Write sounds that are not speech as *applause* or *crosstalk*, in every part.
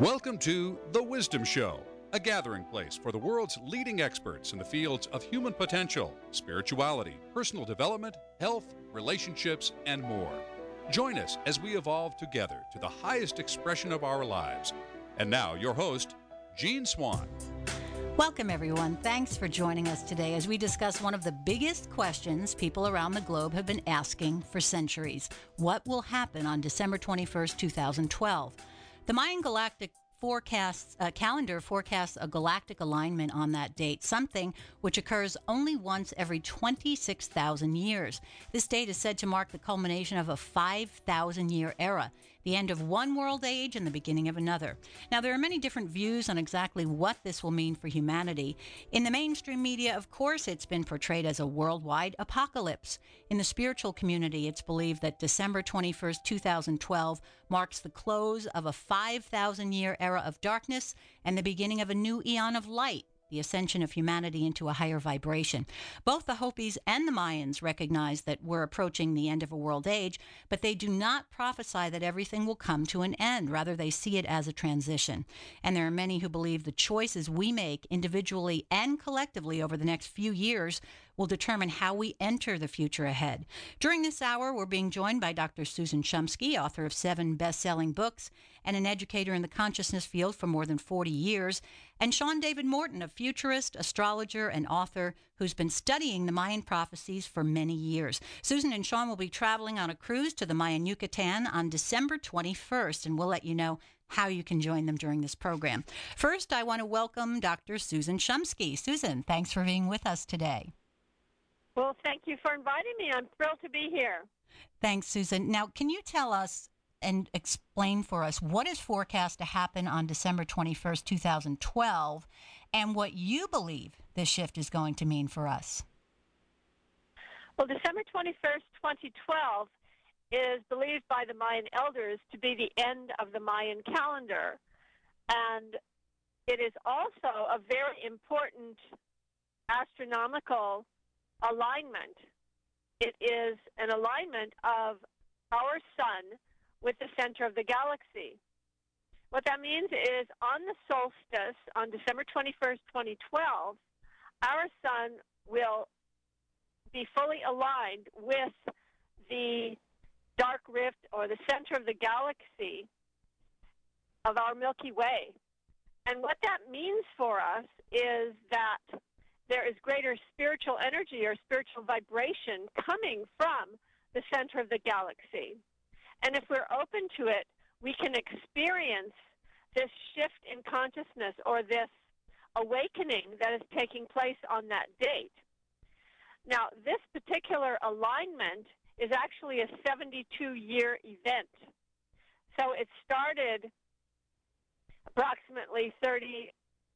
Welcome to The Wisdom Show, a gathering place for the world's leading experts in the fields of human potential, spirituality, personal development, health, relationships, and more. Join us as we evolve together to the highest expression of our lives. And now, your host, Jean Swan. Welcome, everyone. Thanks for joining us today as we discuss one of the biggest questions people around the globe have been asking for centuries What will happen on December 21st, 2012? The Mayan Galactic forecasts uh, calendar forecasts a galactic alignment on that date, something which occurs only once every 26,000 years. This date is said to mark the culmination of a 5,000 year era the end of one world age and the beginning of another. Now, there are many different views on exactly what this will mean for humanity. In the mainstream media, of course, it's been portrayed as a worldwide apocalypse. In the spiritual community, it's believed that December 21st, 2012 marks the close of a 5,000 year era of darkness and the beginning of a new eon of light the ascension of humanity into a higher vibration. Both the Hopis and the Mayans recognize that we're approaching the end of a world age, but they do not prophesy that everything will come to an end. Rather, they see it as a transition. And there are many who believe the choices we make individually and collectively over the next few years will determine how we enter the future ahead. During this hour, we're being joined by Dr. Susan Shumsky, author of seven best selling books and an educator in the consciousness field for more than 40 years, and Sean David Morton, a futurist, astrologer, and author who's been studying the Mayan prophecies for many years. Susan and Sean will be traveling on a cruise to the Mayan Yucatan on December 21st, and we'll let you know how you can join them during this program. First, I want to welcome Dr. Susan Shumsky. Susan, thanks for being with us today. Well, thank you for inviting me. I'm thrilled to be here. Thanks, Susan. Now, can you tell us and explain for us what is forecast to happen on December 21st, 2012, and what you believe this shift is going to mean for us? Well, December 21st, 2012 is believed by the Mayan elders to be the end of the Mayan calendar. And it is also a very important astronomical alignment. It is an alignment of our sun with the center of the galaxy. What that means is on the solstice, on December 21st, 2012, our sun will be fully aligned with the dark rift or the center of the galaxy of our Milky Way. And what that means for us is that there is greater spiritual energy or spiritual vibration coming from the center of the galaxy. And if we're open to it, we can experience this shift in consciousness or this awakening that is taking place on that date. Now, this particular alignment is actually a 72 year event. So it started approximately 30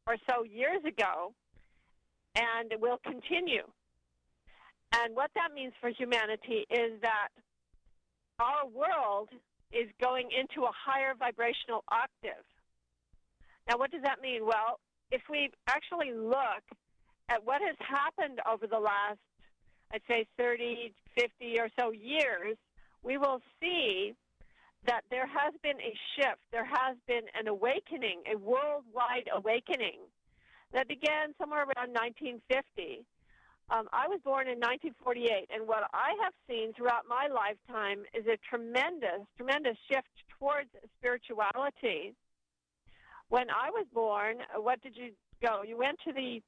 or so years ago and it will continue. And what that means for humanity is that our world is going into a higher vibrational octave. Now, what does that mean? Well, if we actually look at what has happened over the last, I'd say 30, 50 or so years, we will see that there has been a shift. There has been an awakening, a worldwide awakening that began somewhere around 1950. Um, I was born in 1948, and what I have seen throughout my lifetime is a tremendous, tremendous shift towards spirituality. When I was born, what did you go? You went to the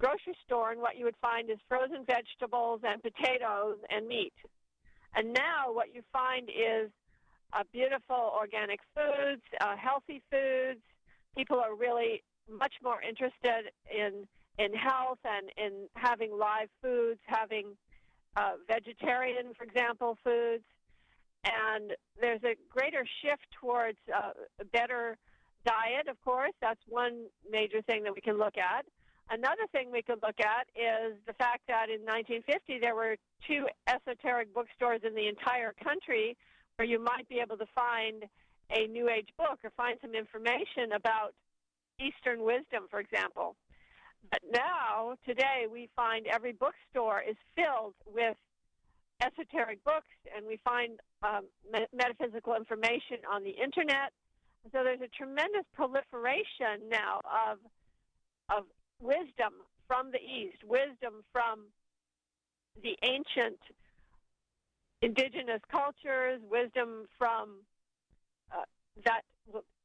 grocery store, and what you would find is frozen vegetables and potatoes and meat. And now, what you find is uh, beautiful organic foods, uh, healthy foods. People are really much more interested in in health and in having live foods, having uh, vegetarian, for example, foods, and there's a greater shift towards uh, a better diet. Of course, that's one major thing that we can look at. Another thing we could look at is the fact that in 1950 there were two esoteric bookstores in the entire country where you might be able to find a New Age book or find some information about Eastern wisdom, for example. But now, today, we find every bookstore is filled with esoteric books, and we find um, metaphysical information on the internet. So there's a tremendous proliferation now of of wisdom from the East, wisdom from the ancient indigenous cultures, wisdom from uh, that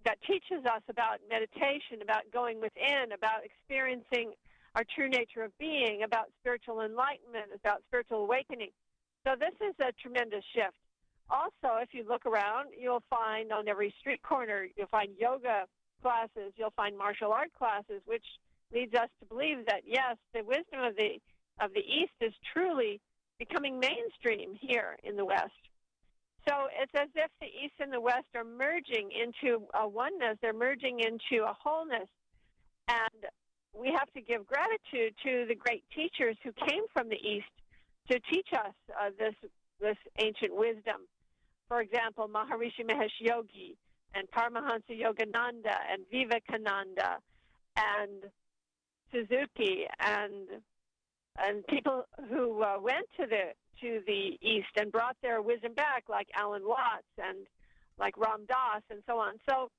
that teaches us about meditation, about going within, about experiencing our true nature of being, about spiritual enlightenment, about spiritual awakening. So this is a tremendous shift. Also, if you look around, you'll find on every street corner, you'll find yoga classes, you'll find martial art classes, which leads us to believe that yes, the wisdom of the of the East is truly becoming mainstream here in the West. So it's as if the East and the West are merging into a oneness, they're merging into a wholeness. And we have to give gratitude to the great teachers who came from the East to teach us uh, this, this ancient wisdom. For example, Maharishi Mahesh Yogi and Paramahansa Yogananda and Vivekananda and Suzuki and and people who uh, went to the to the east and brought their wisdom back, like Alan Watts and like Ram Dass and so on. So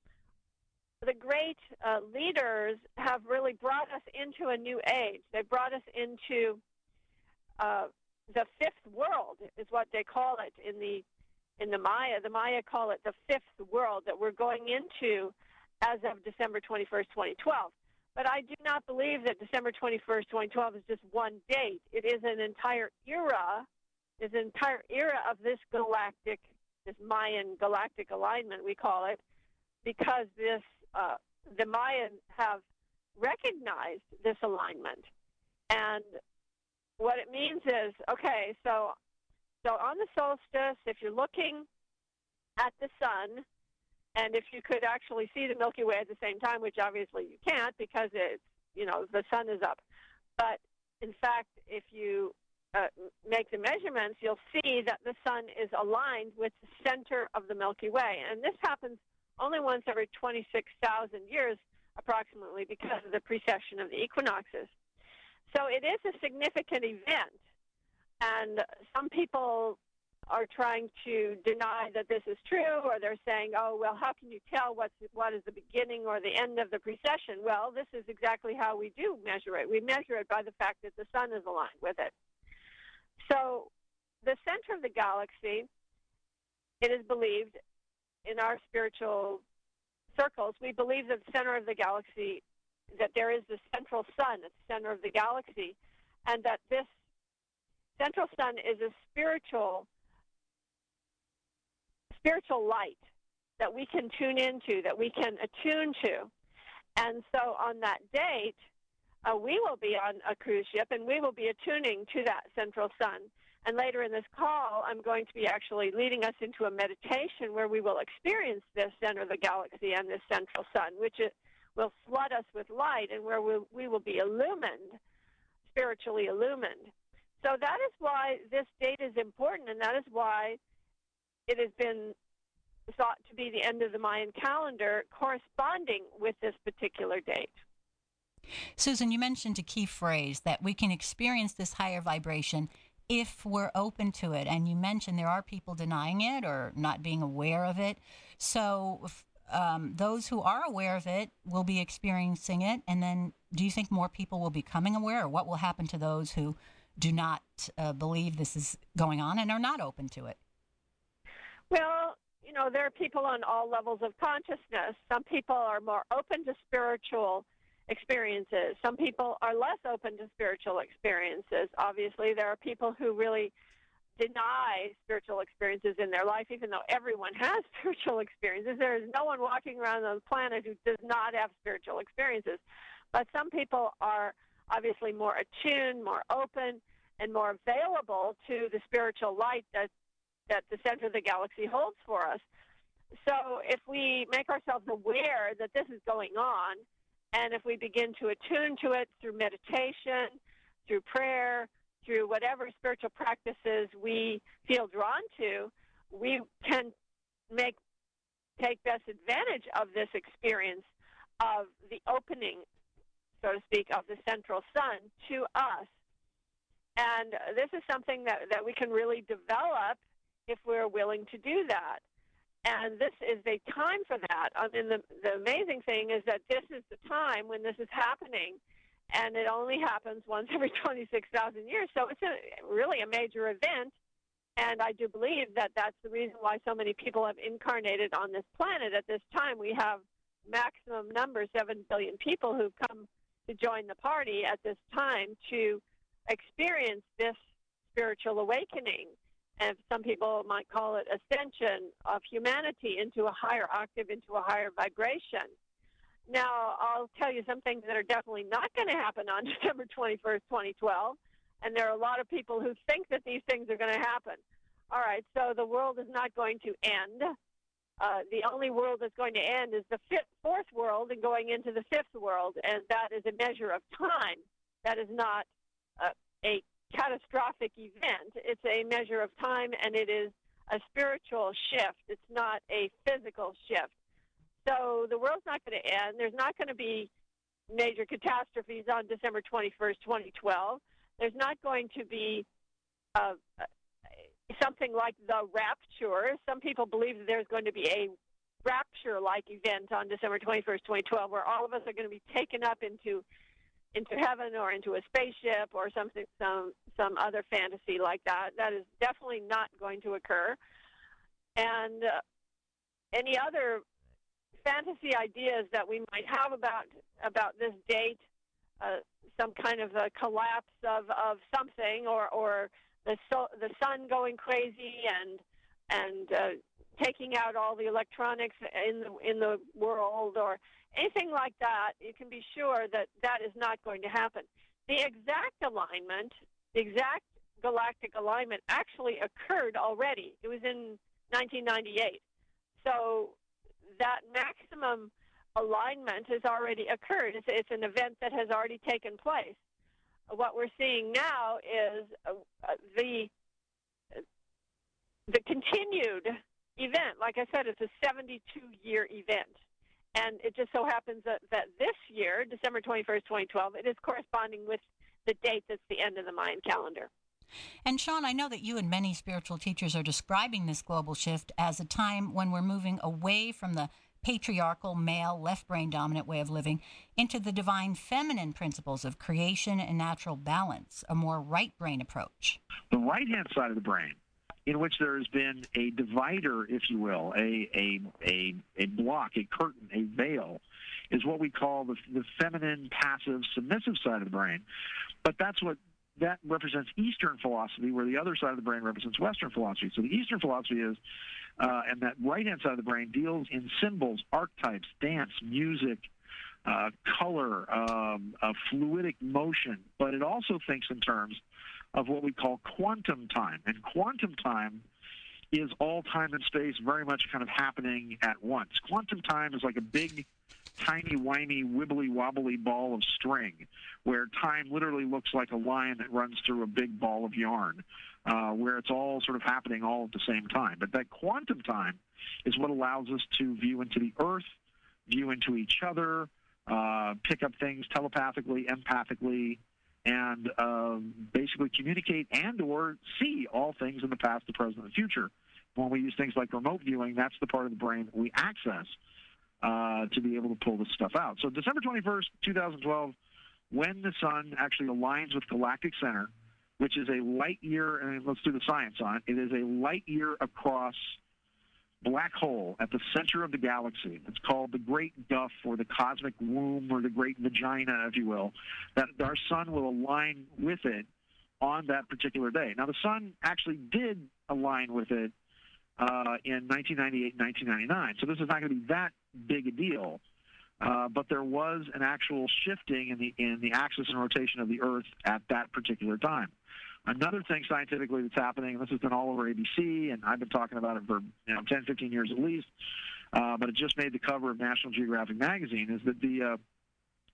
the great uh, leaders have really brought us into a new age. They brought us into uh, the fifth world, is what they call it in the in the Maya. The Maya call it the fifth world that we're going into as of December 21st, 2012. But I do not believe that December 21st, 2012 is just one date. It is an entire era, is an entire era of this galactic, this Mayan galactic alignment, we call it, because this uh, the Mayans have recognized this alignment. And what it means is, okay, so so on the solstice, if you're looking at the sun, and if you could actually see the Milky Way at the same time, which obviously you can't because it's, you know, the sun is up. But in fact, if you uh, make the measurements, you'll see that the sun is aligned with the center of the Milky Way. And this happens only once every 26,000 years, approximately, because of the precession of the equinoxes. So it is a significant event. And some people are trying to deny that this is true, or they're saying, "Oh, well, how can you tell what's what is the beginning or the end of the precession?" Well, this is exactly how we do measure it. We measure it by the fact that the sun is aligned with it. So, the center of the galaxy, it is believed in our spiritual circles, we believe that the center of the galaxy, that there is the central sun at the center of the galaxy, and that this central sun is a spiritual spiritual light that we can tune into, that we can attune to. And so on that date, uh, we will be on a cruise ship and we will be attuning to that central sun. And later in this call, I'm going to be actually leading us into a meditation where we will experience this center of the galaxy and this central sun, which it will flood us with light and where we'll, we will be illumined, spiritually illumined. So that is why this date is important, and that is why it has been thought to be the end of the Mayan calendar corresponding with this particular date. Susan, you mentioned a key phrase that we can experience this higher vibration if we're open to it. And you mentioned there are people denying it or not being aware of it. So, um, those who are aware of it will be experiencing it. And then, do you think more people will be becoming aware, or what will happen to those who do not uh, believe this is going on and are not open to it? Well, you know, there are people on all levels of consciousness. Some people are more open to spiritual experiences. Some people are less open to spiritual experiences. Obviously, there are people who really deny spiritual experiences in their life, even though everyone has *laughs* spiritual experiences. There is no one walking around on the planet who does not have spiritual experiences. But some people are obviously more attuned, more open, and more available to the spiritual light that, that the center of the galaxy holds for us. So if we make ourselves aware that this is going on, and if we begin to attune to it through meditation, through prayer, through whatever spiritual practices we feel drawn to, we can make take best advantage of this experience of the opening, so to speak, of the central sun to us. And this is something that, that we can really develop if we're willing to do that. And this is a time for that. I mean, the, the amazing thing is that this is the time when this is happening, and it only happens once every *laughs* 26,000 years. So it's a, really a major event. And I do believe that that's the reason why so many people have incarnated on this planet at this time. We have maximum number, 7 billion people who've come to join the party at this time to experience this spiritual awakening. And some people might call it ascension of humanity into a higher octave, into a higher vibration. Now, I'll tell you some things that are definitely not going to happen on *laughs* December 21st, 2012. And there are a lot of people who think that these things are going to happen. All right, so the world is not going to end. Uh, the only world that's going to end is the fifth, fourth world and going into the fifth world, and that is a measure of time. That is not uh, a catastrophic event. It's a measure of time, and it is a spiritual shift. It's not a physical shift. So the world's not going to end. There's not going to be major catastrophes on December 21st, 2012. There's not going to be uh, something like the rapture. Some people believe that there's going to be a rapture like event on December 21st, 2012, where all of us are going to be taken up into into heaven or into a spaceship or something some some other fantasy like that. That is definitely not going to occur. And uh, any other fantasy ideas that we might have about about this date, uh, some kind of a collapse of, of something, or or the so, the sun going crazy and and uh, taking out all the electronics in the in the world, or anything like that, you can be sure that that is not going to happen. The exact alignment, the exact galactic alignment, actually occurred already. It was in 1998. So that maximum alignment has already occurred. It's, it's an event that has already taken place. What we're seeing now is uh, uh the the continued event. Like I said, it's a 72 year event. And it just so happens that, that this year, December 21st, 2012, it is corresponding with the date that's the end of the Mayan calendar. And Sean, I know that you and many spiritual teachers are describing this global shift as a time when we're moving away from the patriarchal, male, left brain dominant way of living into the divine feminine principles of creation and natural balance, a more right brain approach. The right hand side of the brain in which there has been a divider, if you will, a, a, a, a block, a curtain, a veil, is what we call the, the feminine, passive, submissive side of the brain. But that's what that represents Eastern philosophy, where the other side of the brain represents Western philosophy. So the Eastern philosophy is, uh, and that right hand side of the brain deals in symbols, archetypes, dance, music, uh, color, um, uh, fluidic motion, but it also thinks in terms of what we call quantum time. And quantum time is all time and space very much kind of happening at once. Quantum time is like a big, tiny, whiny, wibbly wobbly ball of string where time literally looks like a line that runs through a big ball of yarn, uh, where it's all sort of happening all at the same time. But that quantum time is what allows us to view into the earth, view into each other, uh, pick up things telepathically, empathically, and um, basically communicate and or see all things in the past, the present, and the future. When we use things like remote viewing, that's the part of the brain that we access uh, to be able to pull this stuff out. So December 21st, 2012, when the sun actually aligns with galactic center, which is a light year, and let's do the science on it, it is a light year across – black hole at the center of the galaxy. It's called the Great Duff or the Cosmic Womb or the Great Vagina, if you will. That our sun will align with it on that particular day. Now, the sun actually did align with it uh, in 1998 1999, so this is not going to be that big a deal. Uh, but there was an actual shifting in the in the axis and rotation of the Earth at that particular time. Another thing scientifically that's happening, and this has been all over ABC, and I've been talking about it for you know 10, 15 years at least, uh, but it just made the cover of National Geographic magazine, is that the uh,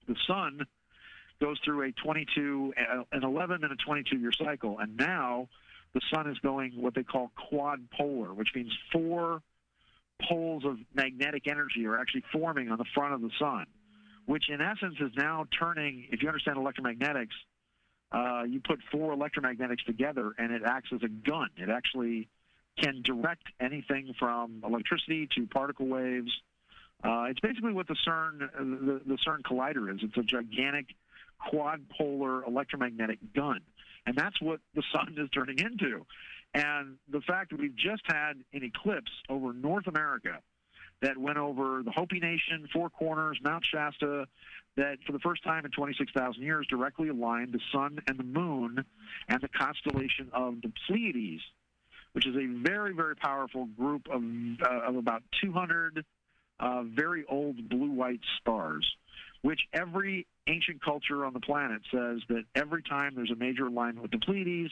the sun goes through a 22, uh, an 11 and a 22 year cycle, and now the sun is going what they call quad polar, which means four poles of magnetic energy are actually forming on the front of the sun, which in essence is now turning, if you understand electromagnetics, uh, you put four electromagnetics together and it acts as a gun. It actually can direct anything from electricity to particle waves. Uh, it's basically what the CERN the, the CERN collider is. It's a gigantic quad polar electromagnetic gun, and that's what the sun is turning into. And the fact that we've just had an eclipse over North America that went over the Hopi Nation, Four Corners, Mount Shasta, that for the first time in 26,000 years directly aligned the sun and the moon and the constellation of the Pleiades, which is a very, very powerful group of, uh, of about 200 uh, very old blue white stars which every ancient culture on the planet says that every time there's a major alignment with the Pleiades,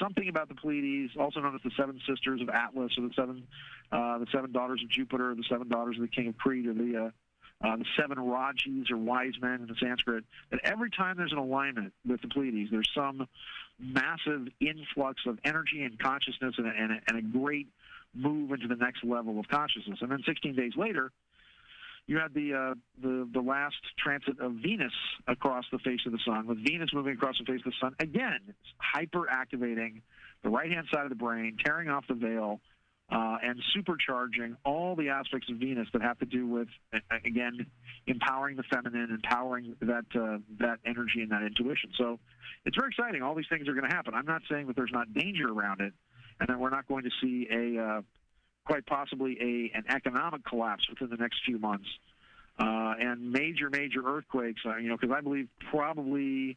something about the Pleiades, also known as the seven sisters of Atlas or the seven, uh, the seven daughters of Jupiter, or the seven daughters of the king of Crete, or the uh, uh, the seven Rishis or wise men in the Sanskrit, that every time there's an alignment with the Pleiades, there's some massive influx of energy and consciousness and a, and a, and a great move into the next level of consciousness. And then 16 days later, you had the, uh, the the last transit of Venus across the face of the sun, with Venus moving across the face of the sun again, hyper activating the right hand side of the brain, tearing off the veil, uh, and supercharging all the aspects of Venus that have to do with again empowering the feminine, empowering that uh, that energy and that intuition. So it's very exciting. All these things are going to happen. I'm not saying that there's not danger around it, and that we're not going to see a uh, quite possibly a an economic collapse within the next few months, uh, and major major earthquakes. Uh, you know, because I believe probably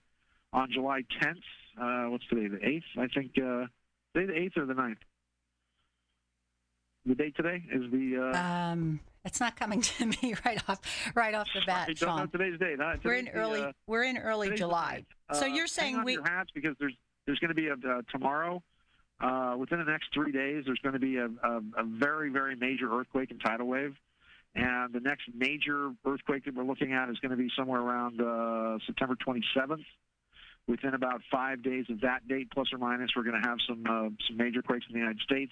on July 10th, uh, what's today, the 8th? I think uh, today the 8th or the 9th. The date today is the. Uh, um, it's not coming *laughs* to me right off right off the bat, don't Sean. know today's date. Huh? We're in early. The, uh, we're in early July. so you're saying we. Your hats because there's there's going to be a tomorrow uh, within the next three days, there's going to be a, a, a, very, very major earthquake and tidal wave. And the next major earthquake that we're looking at is going to be somewhere around uh, September 27th. Within about five days of that date, plus or minus, we're going to have some uh, some major quakes in the United States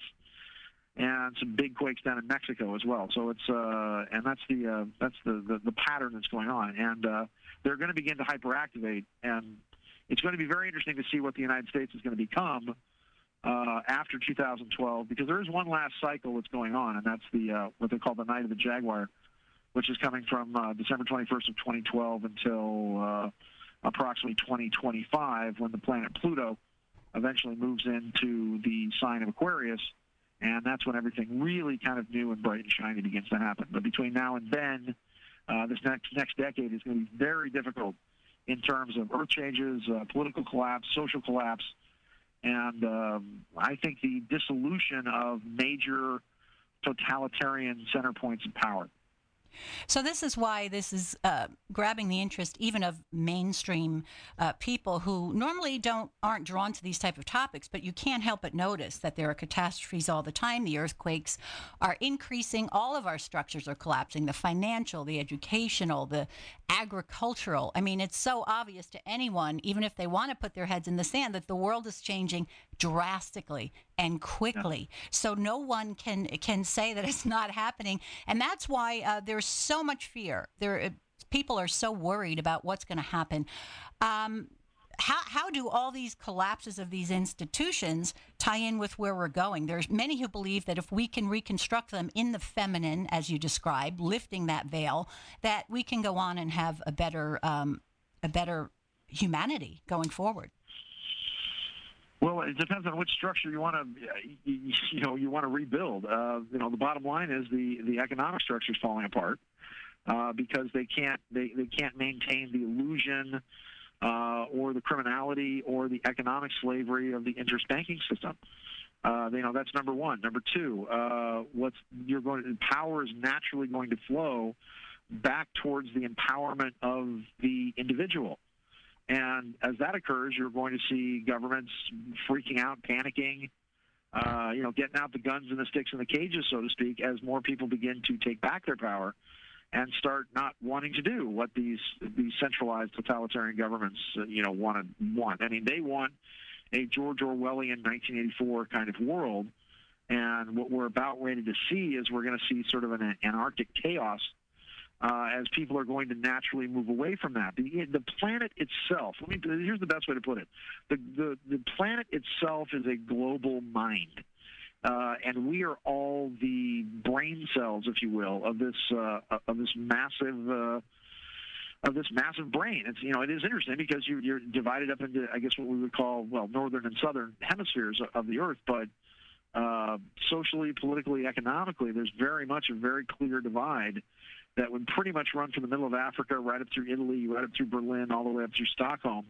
and some big quakes down in Mexico as well. So it's uh, and that's the uh, that's the, the, the pattern that's going on, and uh, they're going to begin to hyperactivate, and it's going to be very interesting to see what the United States is going to become uh, after 2012 because there is one last cycle that's going on, and that's the uh, what they call the Night of the Jaguar, which is coming from uh, December 21st of 2012 until uh, approximately 2025 when the planet Pluto eventually moves into the sign of Aquarius, and that's when everything really kind of new and bright and shiny begins to happen. But between now and then, uh, this next next decade is going to be very difficult in terms of earth changes, uh, political collapse, social collapse and um, I think the dissolution of major totalitarian center points of power. So this is why this is uh, grabbing the interest even of mainstream uh, people who normally don't aren't drawn to these type of topics. But you can't help but notice that there are catastrophes all the time. The earthquakes are increasing. All of our structures are collapsing. The financial, the educational, the agricultural. I mean, it's so obvious to anyone, even if they want to put their heads in the sand, that the world is changing drastically and quickly. Yeah. So no one can can say that it's not happening, and that's why uh, there's so much fear. There, uh, people are so worried about what's going to happen. Um, how, how do all these collapses of these institutions tie in with where we're going? There's many who believe that if we can reconstruct them in the feminine, as you described, lifting that veil, that we can go on and have a better um, a better humanity going forward. Well, it depends on which structure you want to, you, know, you want to rebuild. Uh, you know, the bottom line is the the economic structure is falling apart uh, because they can't they, they can't maintain the illusion uh, or the criminality or the economic slavery of the interest banking system. Uh, you know, that's number one. Number two, uh, what's you're going to, power is naturally going to flow back towards the empowerment of the individual. And as that occurs, you're going to see governments freaking out, panicking, uh, you know, getting out the guns and the sticks and the cages, so to speak, as more people begin to take back their power and start not wanting to do what these these centralized totalitarian governments, uh, you know, want to want. I mean, they want a George Orwellian 1984 kind of world, and what we're about ready to see is we're going to see sort of an anarchic chaos uh, as people are going to naturally move away from that. The, the planet itself, let me, here's the best way to put it. The, the, the planet itself is a global mind. Uh, and we are all the brain cells, if you will, of this uh, of this massive uh, of this massive brain. It's you know it is interesting because you, you're divided up into I guess what we would call well northern and southern hemispheres of the Earth, but uh, socially, politically, economically, there's very much a very clear divide that would pretty much run from the middle of Africa right up through Italy, right up through Berlin, all the way up through Stockholm,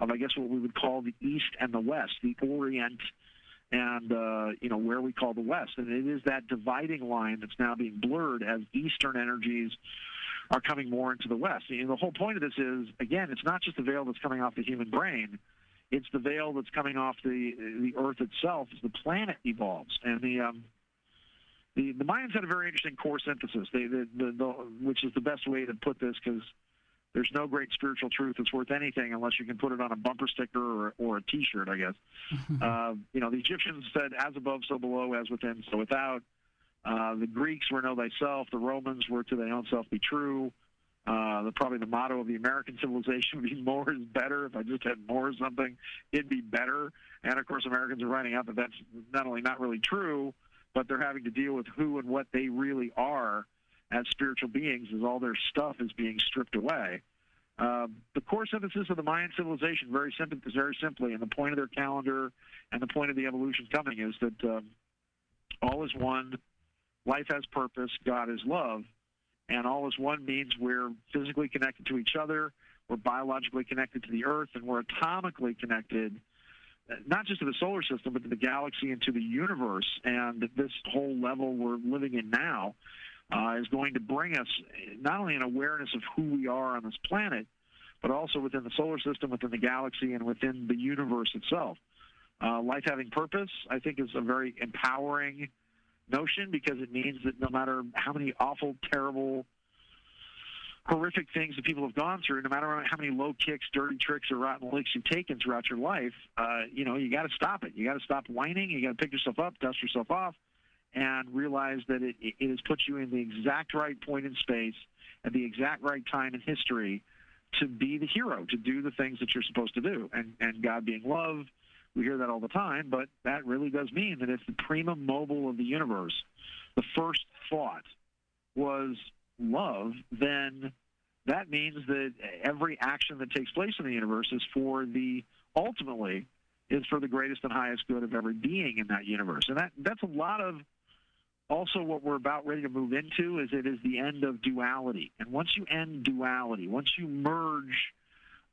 of I guess what we would call the East and the West, the Orient and uh, you know where we call the West, and it is that dividing line that's now being blurred as Eastern energies are coming more into the West. And the whole point of this is, again, it's not just the veil that's coming off the human brain; it's the veil that's coming off the the Earth itself as the planet evolves. And the um, the, the Mayans had a very interesting core synthesis, they, the, the, the, which is the best way to put this because there's no great spiritual truth that's worth anything unless you can put it on a bumper sticker or, or a T-shirt, I guess. uh, you know, the Egyptians said, "As above, so below; as within, so without." Uh, the Greeks were know thyself. The Romans were to thy own self be true. Uh, the, probably the motto of the American civilization would be more is better. If I just had more of something, it'd be better. And of course, Americans are finding out that that's not only not really true, but they're having to deal with who and what they really are as spiritual beings as all their stuff is being stripped away. Uh, the core synthesis of the Mayan civilization, very very simply, and the point of their calendar and the point of the evolution coming is that um, all is one, life has purpose, God is love, and all is one means we're physically connected to each other, we're biologically connected to the Earth, and we're atomically connected not just to the solar system, but to the galaxy and to the universe. And this whole level we're living in now uh, is going to bring us not only an awareness of who we are on this planet, but also within the solar system, within the galaxy, and within the universe itself. Uh, life having purpose, I think, is a very empowering notion because it means that no matter how many awful, terrible, horrific things that people have gone through, no matter how many low kicks, dirty tricks, or rotten licks you've taken throughout your life, uh, you know, you got to stop it. You got to stop whining. You got to pick yourself up, dust yourself off, and realize that it, it has put you in the exact right point in space at the exact right time in history to be the hero, to do the things that you're supposed to do. And, and God being love, we hear that all the time, but that really does mean that if the primum mobile of the universe, the first thought was love, then that means that every action that takes place in the universe is for the ultimately is for the greatest and highest good of every being in that universe. And that that's a lot of also what we're about ready to move into is it is the end of duality. And once you end duality, once you merge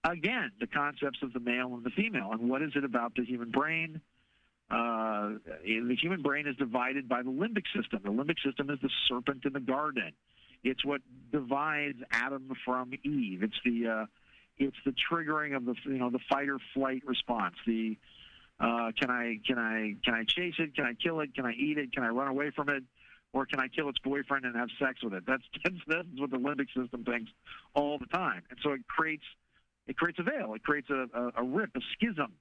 again the concepts of the male and the female, and what is it about the human brain? Uh, the human brain is divided by the limbic system. The limbic system is the serpent in the garden. It's what divides Adam from Eve. It's the uh, it's the triggering of the you know the fight or flight response. The uh, can I can I can I chase it? Can I kill it? Can I eat it? Can I run away from it? Or can I kill its boyfriend and have sex with it? That's *laughs* that's, that's what the limbic system thinks all the time, and so it creates it creates a veil. It creates a, a, a rip, a schism,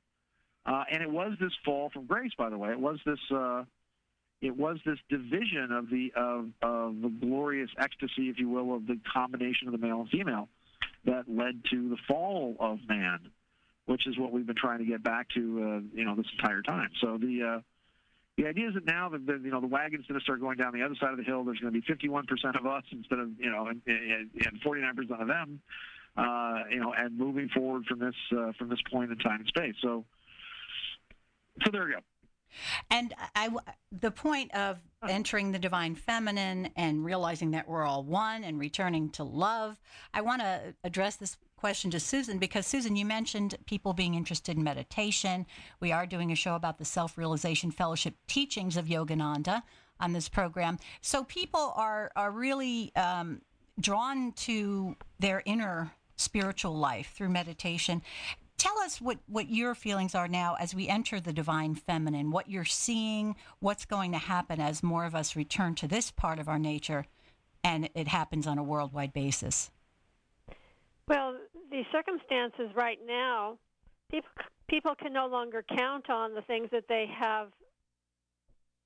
uh, and it was this fall from grace. By the way, it was this uh, it was this division of the of, of the glorious ecstasy, if you will, of the combination of the male and female that led to the fall of man which is what we've been trying to get back to, uh, you know, this entire time. So the uh, the idea is that now that the, you know the wagon's going to start going down the other side of the hill. There's going to be 51% of us instead of you know and, and 49% of them. Uh, you know, and moving forward from this uh, from this point in time and space. So, so there we go. And I, the point of entering the divine feminine and realizing that we're all one and returning to love, I want to address this question to Susan because Susan, you mentioned people being interested in meditation. We are doing a show about the Self Realization Fellowship teachings of Yogananda on this program. So people are are really um, drawn to their inner spiritual life through meditation. Tell us what, what your feelings are now as we enter the divine feminine, what you're seeing, what's going to happen as more of us return to this part of our nature and it happens on a worldwide basis. Well, the circumstances right now, people people can no longer count on the things that they have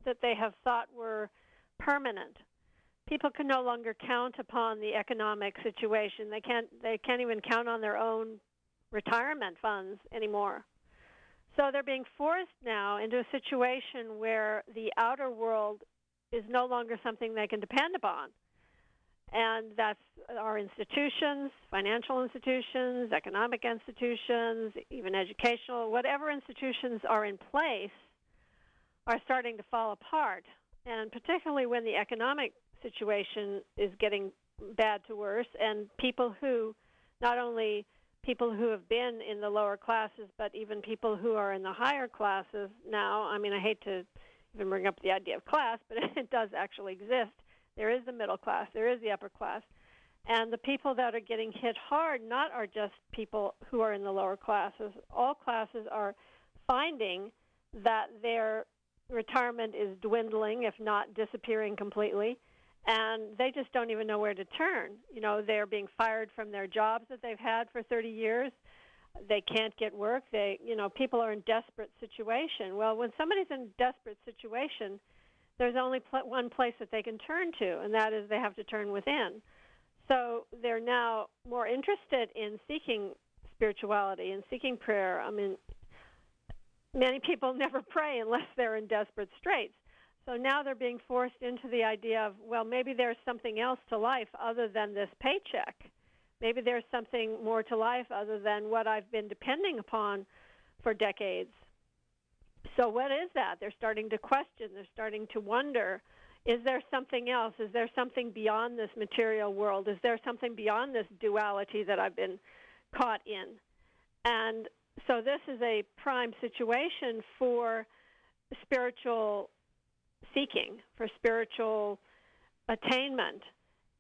that they have thought were permanent. People can no longer count upon the economic situation. They can't they can't even count on their own retirement funds anymore. So they're being forced now into a situation where the outer world is no longer something they can depend upon. And that's our institutions, financial institutions, economic institutions, even educational, whatever institutions are in place are starting to fall apart. And particularly when the economic situation is getting bad to worse, and people who, not only people who have been in the lower classes, but even people who are in the higher classes now. I mean, I hate to even bring up the idea of class, but *laughs* it does actually exist. There is the middle class, there is the upper class. And the people that are getting hit hard not are just people who are in the lower classes. All classes are finding that their retirement is dwindling, if not disappearing completely, and they just don't even know where to turn. You know, they're being fired from their jobs that they've had for 30 years. They can't get work. They, you know, people are in desperate situation. Well, when somebody's in desperate situation, there's only pl- one place that they can turn to, and that is they have to turn within. So they're now more interested in seeking spirituality and seeking prayer. I mean, many people *laughs* never pray unless they're in desperate straits. So now they're being forced into the idea of, well, maybe there's something else to life other than this paycheck. Maybe there's something more to life other than what I've been depending upon for decades. So, what is that? They're starting to question, they're starting to wonder is there something else? Is there something beyond this material world? Is there something beyond this duality that I've been caught in? And so, this is a prime situation for spiritual seeking, for spiritual attainment.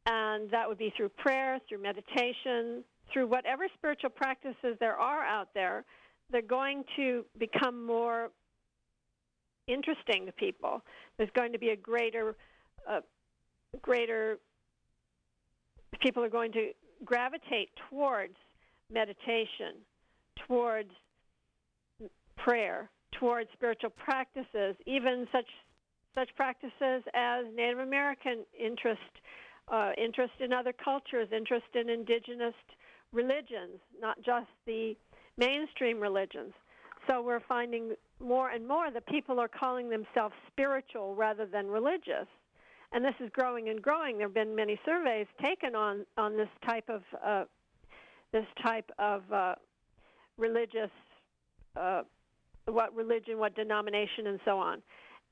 And that would be through prayer, through meditation, through whatever spiritual practices there are out there. They're going to become more interesting to people. There's going to be a greater, uh, greater. People are going to gravitate towards meditation, towards prayer, towards spiritual practices, even such such practices as Native American interest, uh, interest in other cultures, interest in indigenous religions, not just the mainstream religions. So we're finding more and more that people are calling themselves spiritual rather than religious. And this is growing and growing. There have been many surveys taken on, on this type of uh, this type of uh, religious, uh, what religion, what denomination, and so on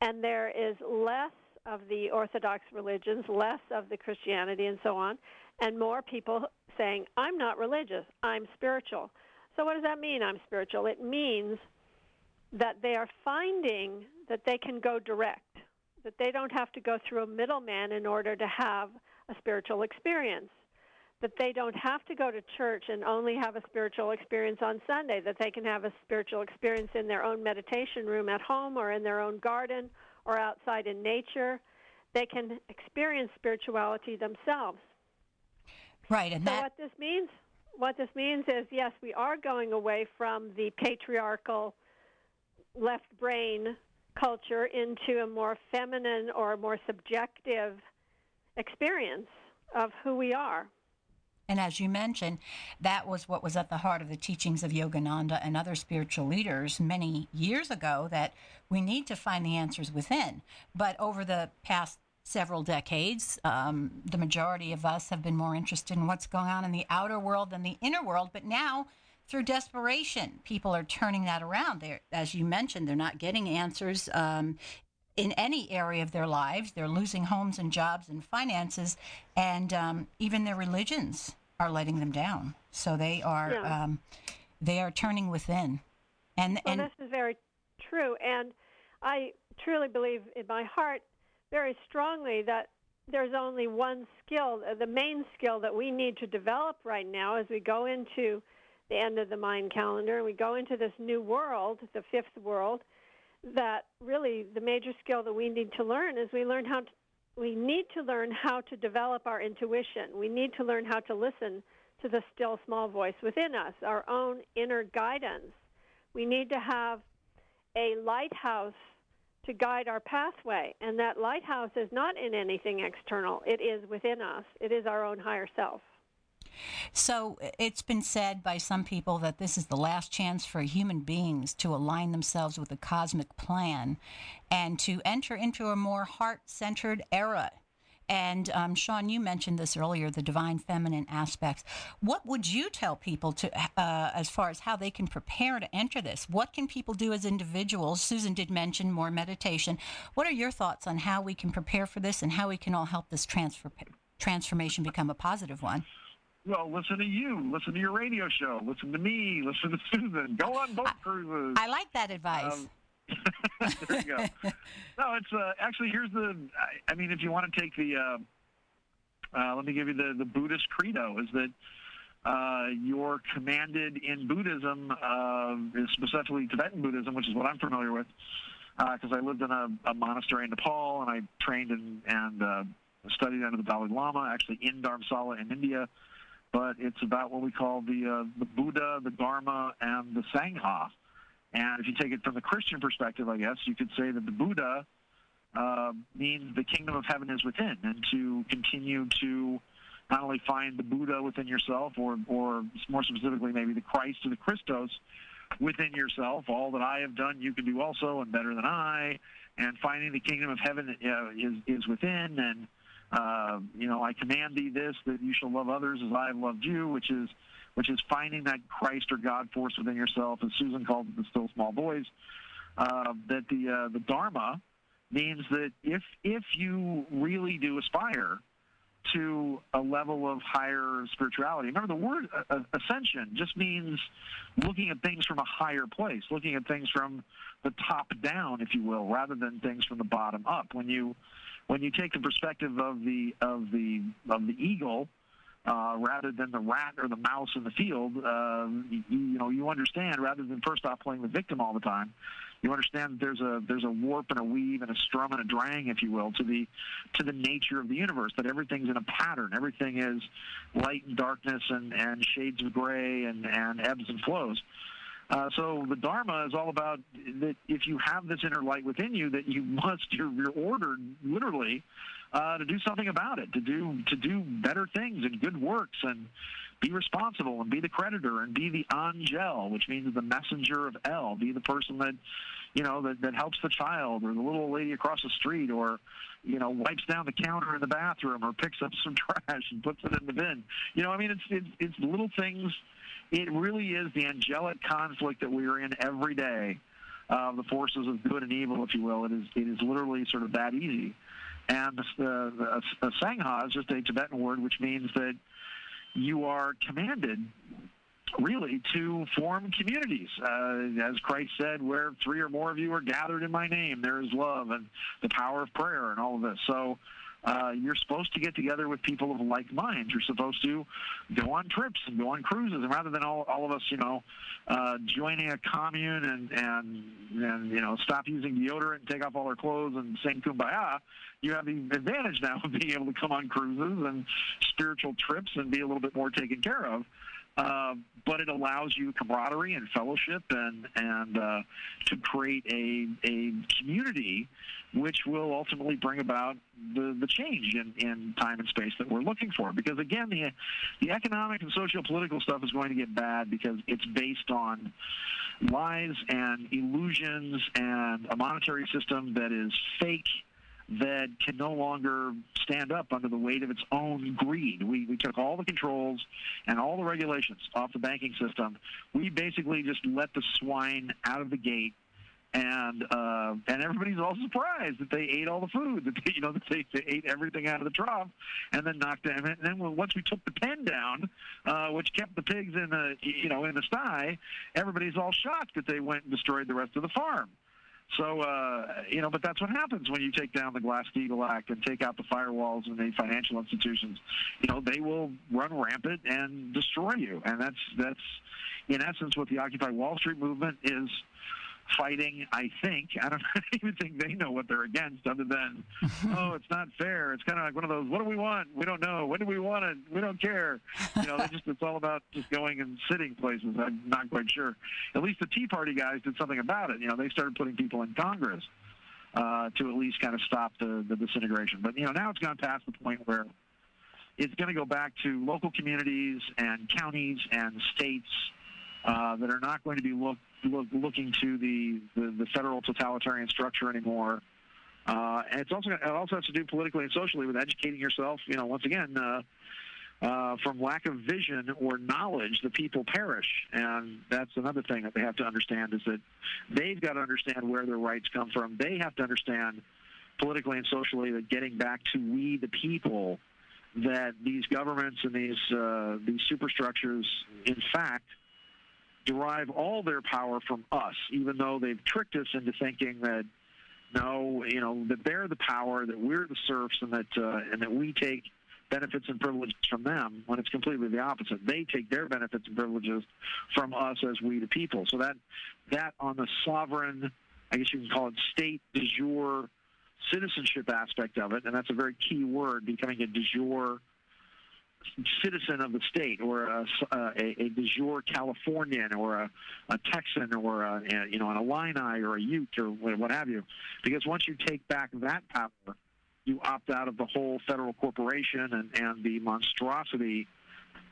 and there is less of the Orthodox religions, less of the Christianity, and so on, and more people saying, I'm not religious, I'm spiritual. So, what does that mean, I'm spiritual? It means that they are finding that they can go direct, that they don't have to go through a middleman in order to have a spiritual experience that they don't have to go to church and only have a spiritual experience on Sunday, that they can have a spiritual experience in their own meditation room at home or in their own garden or outside in nature. They can experience spirituality themselves. Right, and so that... what this means what this means is yes, we are going away from the patriarchal left brain culture into a more feminine or more subjective experience of who we are. And as you mentioned, that was what was at the heart of the teachings of Yogananda and other spiritual leaders many years ago that we need to find the answers within. But over the past several decades, um, the majority of us have been more interested in what's going on in the outer world than the inner world. But now, through desperation, people are turning that around. They're, as you mentioned, they're not getting answers um, in any area of their lives. They're losing homes and jobs and finances, and um, even their religions are letting them down. So they are yeah. um, they are turning within. And well, and this is very true. And I truly believe in my heart very strongly that there's only one skill, uh, the main skill that we need to develop right now as we go into the end of the Mayan calendar and we go into this new world, the fifth world that really the major skill that we need to learn is we learn how to, we need to learn how to develop our intuition. We need to learn how to listen to the still small voice within us, our own inner guidance. We need to have a lighthouse to guide our pathway, and that lighthouse is not in anything external. It is within us. It is our own higher self. So it's been said by some people that this is the last chance for human beings to align themselves with the cosmic plan and to enter into a more heart centered era. And um, Sean, you mentioned this earlier, the divine feminine aspects. What would you tell people to, uh, as far as how they can prepare to enter this? What can people do as individuals? Susan did mention more meditation. What are your thoughts on how we can prepare for this and how we can all help this transfer, transformation become a positive one? Well, listen to you. Listen to your radio show. Listen to me. Listen to Susan. Go on boat cruises. I like that advice. Um, *laughs* there you go. *laughs* no, it's uh, actually here's the. I, I, mean, if you want to take the, uh, uh, let me give you the the Buddhist credo is that uh, you're commanded in Buddhism, uh, specifically Tibetan Buddhism, which is what I'm familiar with, because uh, I lived in a, a, monastery in Nepal and I trained in, and studied under the Dalai Lama, actually in Dharamsala in India but it's about what we call the uh, the Buddha, the Dharma, and the Sangha. And if you take it from the Christian perspective, I guess you could say that the Buddha uh, means the kingdom of heaven is within, and to continue to not only find the Buddha within yourself, or or more specifically, maybe the Christ or the Christos within yourself. All that I have done, you can do also, and better than I. And finding the kingdom of heaven uh, is is within, and uh, you know, I command thee this that you shall love others as I have loved you, which is which is finding that Christ or God force within yourself, as Susan calls it, the still small voice. Uh, that the uh, the Dharma means that if if you really do aspire to a level of higher spirituality. Remember, the word uh, ascension just means looking at things from a higher place, looking at things from the top down, if you will, rather than things from the bottom up. When you when you take the perspective of the of the of the eagle uh, rather than the rat or the mouse in the field, uh, you, you know you understand rather than first off playing the victim all the time. You understand that there's a there's a warp and a weave and a strum and a drang, if you will, to the to the nature of the universe. That everything's in a pattern. Everything is light and darkness and, and shades of gray and, and ebbs and flows. Uh, so the Dharma is all about that if you have this inner light within you, that you *laughs* must, you're, you're ordered literally uh, to do something about it, to do to do better things and good works, and be responsible and be the creditor and be the angel, which means the messenger of El, be the person that you know that, that helps the child or the little lady across the street or you know wipes down the counter in the bathroom or picks up some *laughs* trash and puts it in the bin. You know, I mean, it's it's, it's little things it really is the angelic conflict that we are in every day. Uh, the forces of good and evil, if you will. It is it is literally sort of that easy. And the, the, the Sangha is just a Tibetan word which means that you are commanded really to form communities. Uh, as Christ said, where three or more of you are gathered in my name, there is love and the power of prayer and all of this. So uh, you're supposed to get together with people of like minds. You're supposed to go on trips and go on cruises, and rather than all, all of us, you know, uh, joining a commune and and and you know stop using deodorant and take off all our clothes and sing kumbaya, you have the advantage now of being able to come on cruises and spiritual trips and be a little bit more taken care of. Uh, but it allows you camaraderie and fellowship and and uh, to create a a community which will ultimately bring about the, the change in, in time and space that we're looking for. Because again, the the economic and socio political stuff is going to get bad because it's based on lies and illusions and a monetary system that is fake that can no longer stand up under the weight of its own greed. We, we took all the controls and all the regulations off the banking system. We basically just let the swine out of the gate and uh, and everybody's all surprised that they ate all the food that they, you know *laughs* that they, they ate everything out of the trough and then knocked them and then once we took the pen down uh, which kept the pigs in the you know in the sty everybody's all shocked that they went and destroyed the rest of the farm so, uh, you know, but that's what happens when you take down the Glass-Steagall Act and take out the firewalls and the financial institutions. You know, they will run rampant and destroy you. And that's, that's in essence, what the Occupy Wall Street movement is – fighting. I think *laughs* I don't even think they know what they're against, other than *laughs* oh, it's not fair. It's kind of like one of those. What do we want? We don't know. When do we want it? We don't care. You know, they just it's all about just going and sitting places. I'm not quite sure. At least the Tea Party guys did something about it. You know, they started putting people in Congress uh, to at least kind of stop the, the disintegration. But you know, now it's gone past the point where it's going to go back to local communities and counties and states uh, that are not going to be look, look, looking to the, the, the federal totalitarian structure anymore. Uh, and it's also it also has to do politically and socially with educating yourself. You know, once again, uh, uh, from lack of vision or knowledge, the people perish, and that's another thing that they have to understand is that they've got to understand where their rights come from. They have to understand politically and socially that getting back to we the people, that these governments and these uh, these superstructures, in fact, derive all their power from us, even though they've tricked us into thinking that no, you know, that they're the power, that we're the serfs, and that uh, and that we take benefits and privileges from them when it's completely the opposite. They take their benefits and privileges from us as we the people. So that that on the sovereign, I guess you can call it state de jure citizenship aspect of it, and that's a very key word, becoming a de jure citizen of the state or a, a, a de jure Californian or a, a Texan or a, a, you know an Illini or a Ute or what have you. Because once you take back that power, you opt out of the whole federal corporation and, and the monstrosity,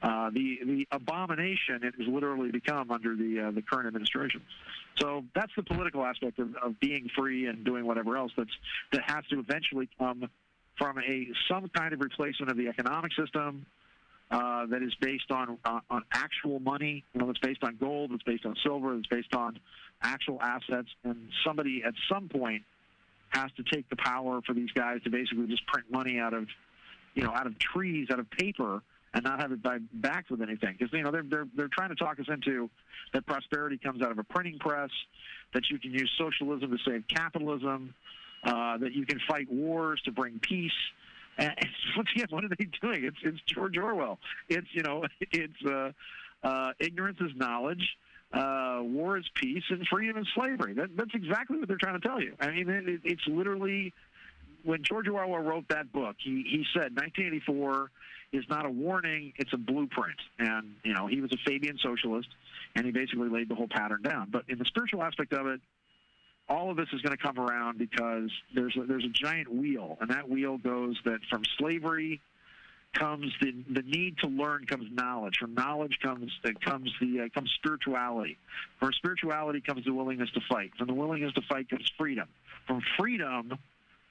uh, the the abomination it has literally become under the uh, the current administration. So that's the political aspect of, of being free and doing whatever else that's that has to eventually come from a some kind of replacement of the economic system uh, that is based on uh, on actual money. You know, it's based on gold, it's based on silver, it's based on actual assets, and somebody at some point has to take the power for these guys to basically just print money out of, you know, out of trees, out of paper, and not have it backed with anything. Because you know they're they're they're trying to talk us into that prosperity comes out of a printing press, that you can use socialism to save capitalism, uh, that you can fight wars to bring peace. And *laughs* once again, *laughs* what are they doing? It's it's George Orwell. It's you know *laughs* it's uh, uh, ignorance is knowledge uh, war is peace, and freedom is slavery. That, that's exactly what they're trying to tell you. I mean, it, it's literally when George Orwell wrote that book, he, he said 1984 is not a warning, it's a blueprint. And, you know, he was a Fabian socialist, and he basically laid the whole pattern down. But in the spiritual aspect of it, all of this is going to come around because there's a, there's a giant wheel, and that wheel goes that from slavery comes the the need to learn comes knowledge. From knowledge comes uh, comes the uh, comes spirituality. From spirituality comes the willingness to fight. From the willingness to fight comes freedom. From freedom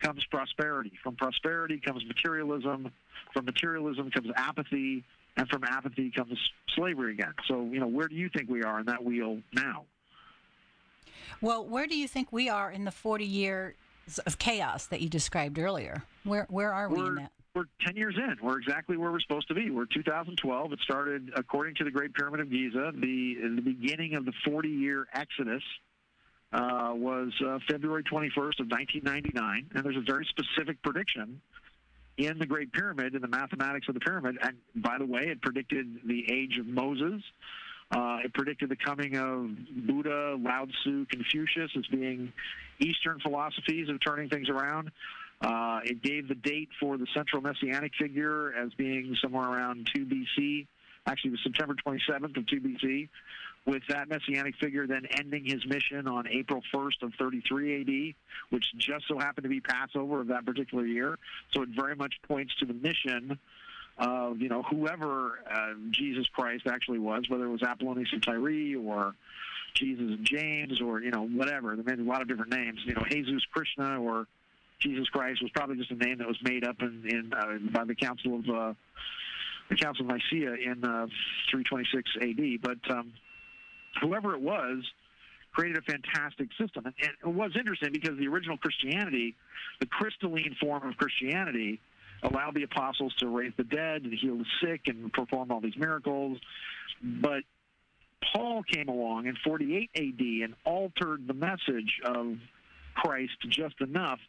comes prosperity. From prosperity comes materialism. From materialism comes apathy, and from apathy comes slavery again. So you know where do you think we are in that wheel now? Well, where do you think we are in the 40 years of chaos that you described earlier? Where where are we we're, in that? we're 10 years in. We're exactly where we're supposed to be. We're 2012. It started, according to the Great Pyramid of Giza, the, the beginning of the 40 year exodus uh, was uh, February 21st of 1999. And there's a very specific prediction in the Great Pyramid, in the mathematics of the pyramid. And by the way, it predicted the age of Moses. Uh, it predicted the coming of Buddha, Lao Tzu, Confucius as being Eastern philosophies of turning things around. Uh, it gave the date for the central messianic figure as being somewhere around 2 BC. Actually, it was September 27th of 2 BC, with that messianic figure then ending his mission on April 1st of 33 AD, which just so happened to be Passover of that particular year. So it very much points to the mission of you know whoever uh, Jesus Christ actually was, whether it was Apollonius of Tyre or Jesus James or you know whatever. There may be a lot of different names. You know Jesus Krishna or Jesus Christ was probably just a name that was made up in, in uh, by the Council of uh, the Council of Nicaea in uh, 326 AD. But um, whoever it was created a fantastic system, and, and it was interesting because the original Christianity, the crystalline form of Christianity, allowed the apostles to raise the dead and heal the sick and perform all these miracles, but Paul came along in 48 AD and altered the message of Christ just enough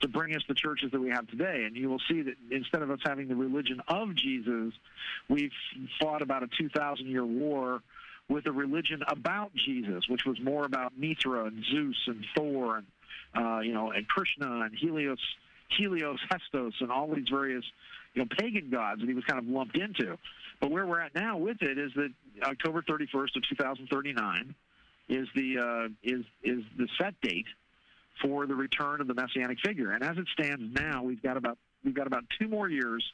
to bring us the churches that we have today. And you will see that instead of us having the religion of Jesus, we've fought about a 2,000 year war with a religion about Jesus, which was more about Mithra and Zeus and Thor and uh, you know and Krishna and Helios, Helios, Hestos, and all these various you know pagan gods that he was kind of lumped into. But where we're at now with it is that October 31st of 2039 is the uh, is is the set date for the return of the messianic figure. And as it stands now, we've got about we've got about two more years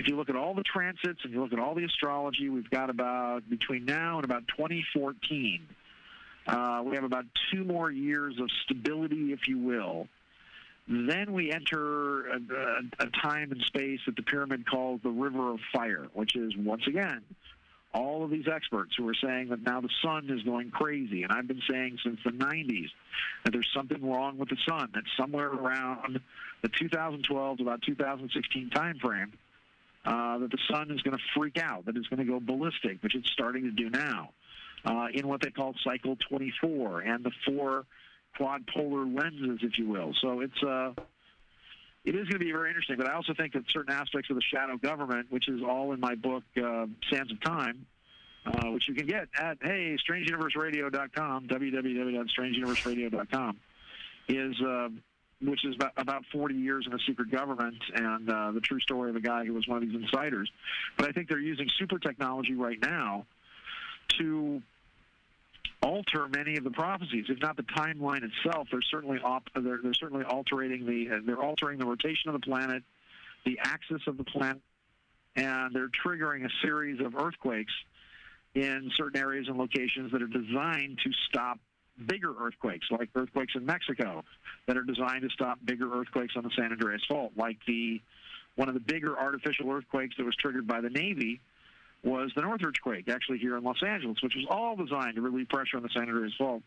if you look at all the transits and you look at all the astrology, we've got about between now and about 2014. Uh, we have about two more years of stability, if you will. Then we enter a, a, a time and space that the pyramid calls the River of Fire, which is once again all of these experts who are saying that now the sun is going crazy. And I've been saying since the 90s that there's something wrong with the sun, that somewhere around the 2012 to about 2016 timeframe, uh, that the sun is going to freak out, that it's going to go ballistic, which it's starting to do now, uh, in what they call cycle 24 and the four quad polar lenses, if you will. So it's uh, it is going to be very interesting. But I also think that certain aspects of the shadow government, which is all in my book, uh, Sands of Time, uh, which you can get at hey strangeuniverseradio.com, www.strangeuniverseradio.com, is uh, which is about, about 40 years in a secret government and uh, the true story of a guy who was one of these insiders. But I think they're using super technology right now to alter many of the prophecies, if not the timeline itself. They're certainly op- they're, they're certainly altering the uh, they're altering the rotation of the planet, the axis of the planet, and they're triggering a series of earthquakes in certain areas and locations that are designed to stop bigger earthquakes, like earthquakes in Mexico, that are designed to stop bigger earthquakes on the San Andreas Fault, like the one of the bigger artificial earthquakes that was triggered by the Navy was the Northridge quake, actually here in Los Angeles, which was all designed to relieve pressure on the San Andreas Fault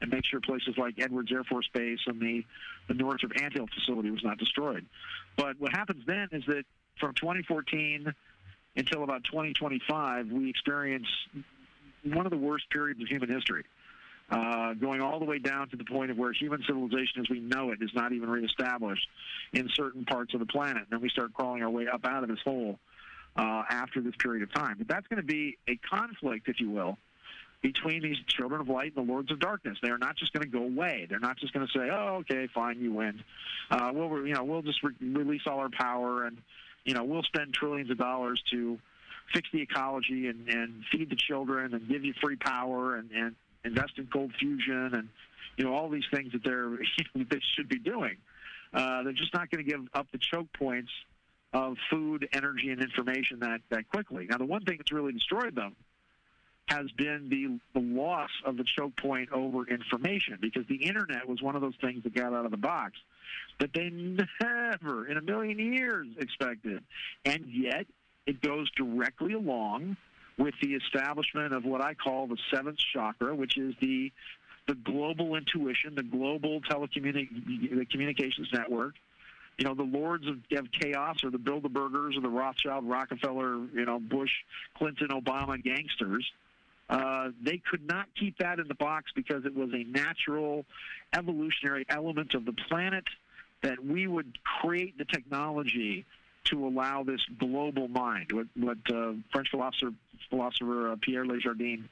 and make sure places like Edwards Air Force Base and the, the Northrop Anthill facility was not destroyed. But what happens then is that from 2014 until about 2025, we experience one of the worst periods of human history. Uh, going all the way down to the point of where human civilization as we know it is not even reestablished in certain parts of the planet. And then we start crawling our way up out of this hole uh, after this period of time. But that's going to be a conflict, if you will, between these children of light and the lords of darkness. They are not just going to go away. They're not just going to say, "Oh, okay, fine, you win. Uh, we'll, you know, we'll just re- release all our power and, you know, we'll spend trillions of dollars to fix the ecology and, and feed the children and give you free power and, and invest in cold fusion and, you know, all these things that they're *laughs* they should be doing." Uh, they're just not going to give up the choke points of food, energy, and information that, that quickly. Now, the one thing that's really destroyed them has been the, the loss of the choke point over information because the internet was one of those things that got out of the box that they never in a million years expected. And yet, it goes directly along with the establishment of what I call the seventh chakra, which is the the global intuition, the global telecommunic- the communications network, you know, the lords of, of chaos or the Bilderbergers or the Rothschild, Rockefeller, you know, Bush, Clinton, Obama gangsters. Uh, they could not keep that in the box because it was a natural evolutionary element of the planet that we would create the technology to allow this global mind, what, what uh, French philosopher, philosopher uh, Pierre de Chardin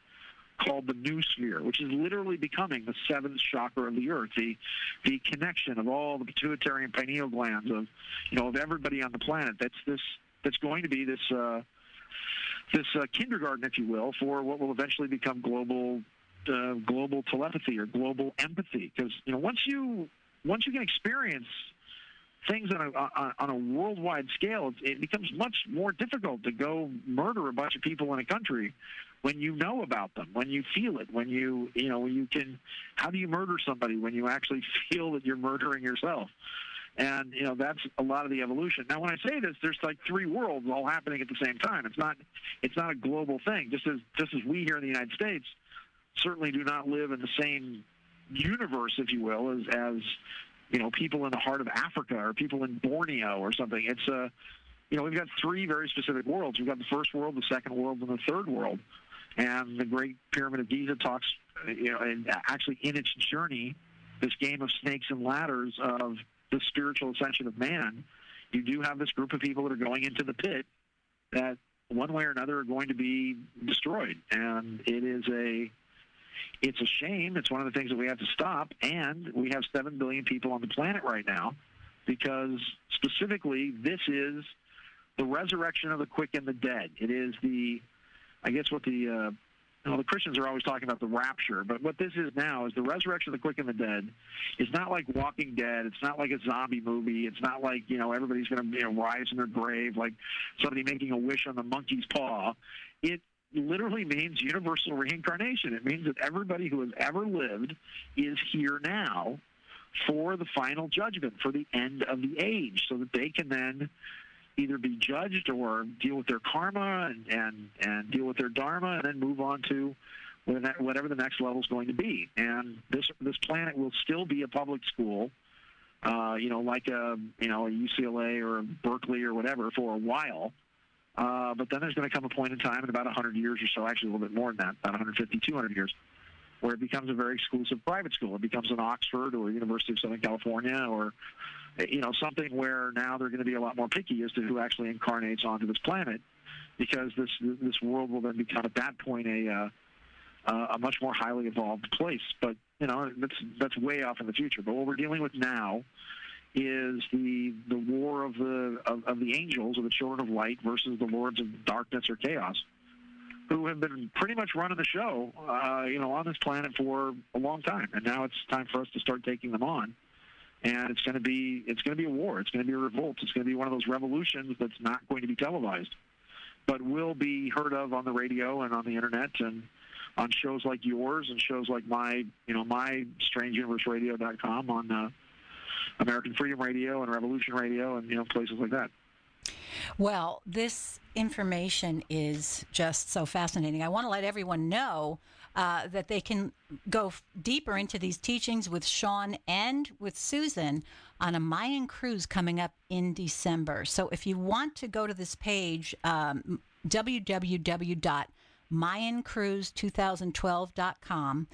called the noosphere, which is literally becoming the seventh chakra of the earth, the the connection of all the pituitary and pineal glands of you know of everybody on the planet. That's this that's going to be this uh, this uh, kindergarten, if you will, for what will eventually become global uh, global telepathy or global empathy. Because you know once you once you can experience things on a on a worldwide scale, it becomes much more difficult to go murder a bunch of people in a country when you know about them, when you feel it, when you you know you can. How do you murder somebody when you actually *laughs* feel that you're murdering yourself? And you know that's a lot of the evolution. Now, when I say this, there's like three worlds all happening at the same time. It's not it's not a global thing. Just as just as we here in the United States certainly do not live in the same universe, if you will, as as you know people in the heart of Africa or people in Borneo or something. It's a you know we've got three very specific worlds. We've got the first world, the second world, and the third world. And the Great Pyramid of Giza talks, you know, and actually in its journey, this game of snakes and ladders of the spiritual ascension of man, you do have this group of people that are going into the pit that one way or another are going to be destroyed. And it is a it's a shame. It's one of the things that we have to stop. And we have seven billion people on the planet right now because specifically this is the resurrection of the quick and the dead. It is the I guess what the uh, know, the Christians are always talking about the rapture, but what this is now is the resurrection of the quick and the dead. It's not like Walking Dead. It's not like a zombie movie. It's not like you know everybody's going to you know rise in their grave like somebody making a wish on the monkey's paw. It literally means universal reincarnation. It means that everybody who has ever lived is here now for the final judgment, for the end of the age, so that they can then either be judged or deal with their karma and, and, and deal with their dharma and then move on to whatever the next level is going to be. And this this planet will still be a public school, uh, you know, like a you know a UCLA or a Berkeley or whatever for a while. Uh, but then there's going to come a point in time in about 100 years or so, actually a little bit more than that, about 150, 200 years, where it becomes a very exclusive private school. It becomes an Oxford or University of Southern California or you know, something where now they're going to be a lot more picky as to who actually incarnates onto this planet, because this this world will then become at that point a uh, a much more highly evolved place. But you know, that's that's way off in the future. But what we're dealing with now is the the war of the of, of the angels or the children of light versus the lords of darkness or chaos who have been pretty much running the show, uh, you know, on this planet for a long time, and now it's time for us to start taking them on and it's going to be it's going to be a war. It's going to be a revolt. It's going to be one of those revolutions that's not going to be televised, but will be heard of on the radio and on the internet and on shows like yours and shows like my you know my strangeuniverseradio.com on uh, American Freedom Radio and Revolution Radio and you know places like that. Well, this information is just so fascinating. I want to let everyone know uh, that they can go f- deeper into these teachings with Sean and with Susan on a Mayan cruise coming up in December. So if you want to go to this page, um, www mayancruise2012.com.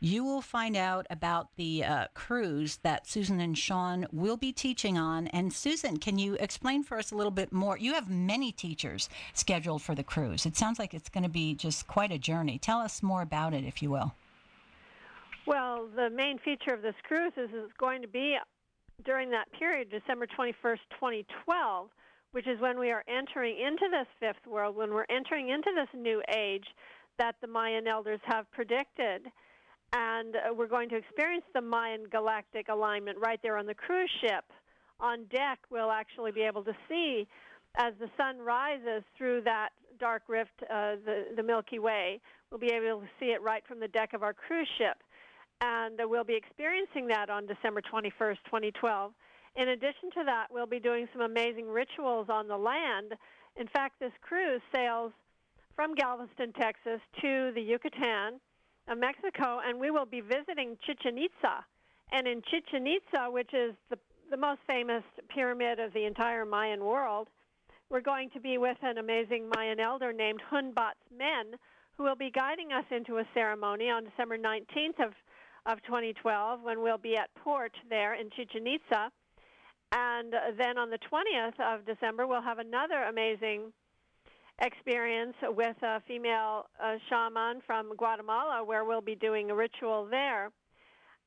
You will find out about the uh, cruise that Susan and Sean will be teaching on. And Susan, can you explain for us a little bit more? You have many teachers scheduled for the cruise. It sounds like it's going to be just quite a journey. Tell us more about it, if you will. Well, the main feature of this cruise is it's going to be during that period, December 21st, 2012 which is when we are entering into this fifth world, when we're entering into this new age that the Mayan elders have predicted. And uh, we're going to experience the Mayan galactic alignment right there on the cruise ship. On deck, we'll actually be able to see as the sun rises through that dark rift, uh, the, the Milky Way, we'll be able to see it right from the deck of our cruise ship. And uh, we'll be experiencing that on December 21st, 2012. In addition to that, we'll be doing some amazing rituals on the land. In fact, this cruise sails from Galveston, Texas to the Yucatan Mexico, and we will be visiting Chichen Itza. And in Chichen Itza, which is the, the most famous pyramid of the entire Mayan world, we're going to be with an amazing Mayan elder named Hunbatz Men, who will be guiding us into a ceremony on December 19th of, of 2012 when we'll be at port there in Chichen Itza. And then on the 20th of December, we'll have another amazing experience with a female uh, shaman from Guatemala where we'll be doing a ritual there.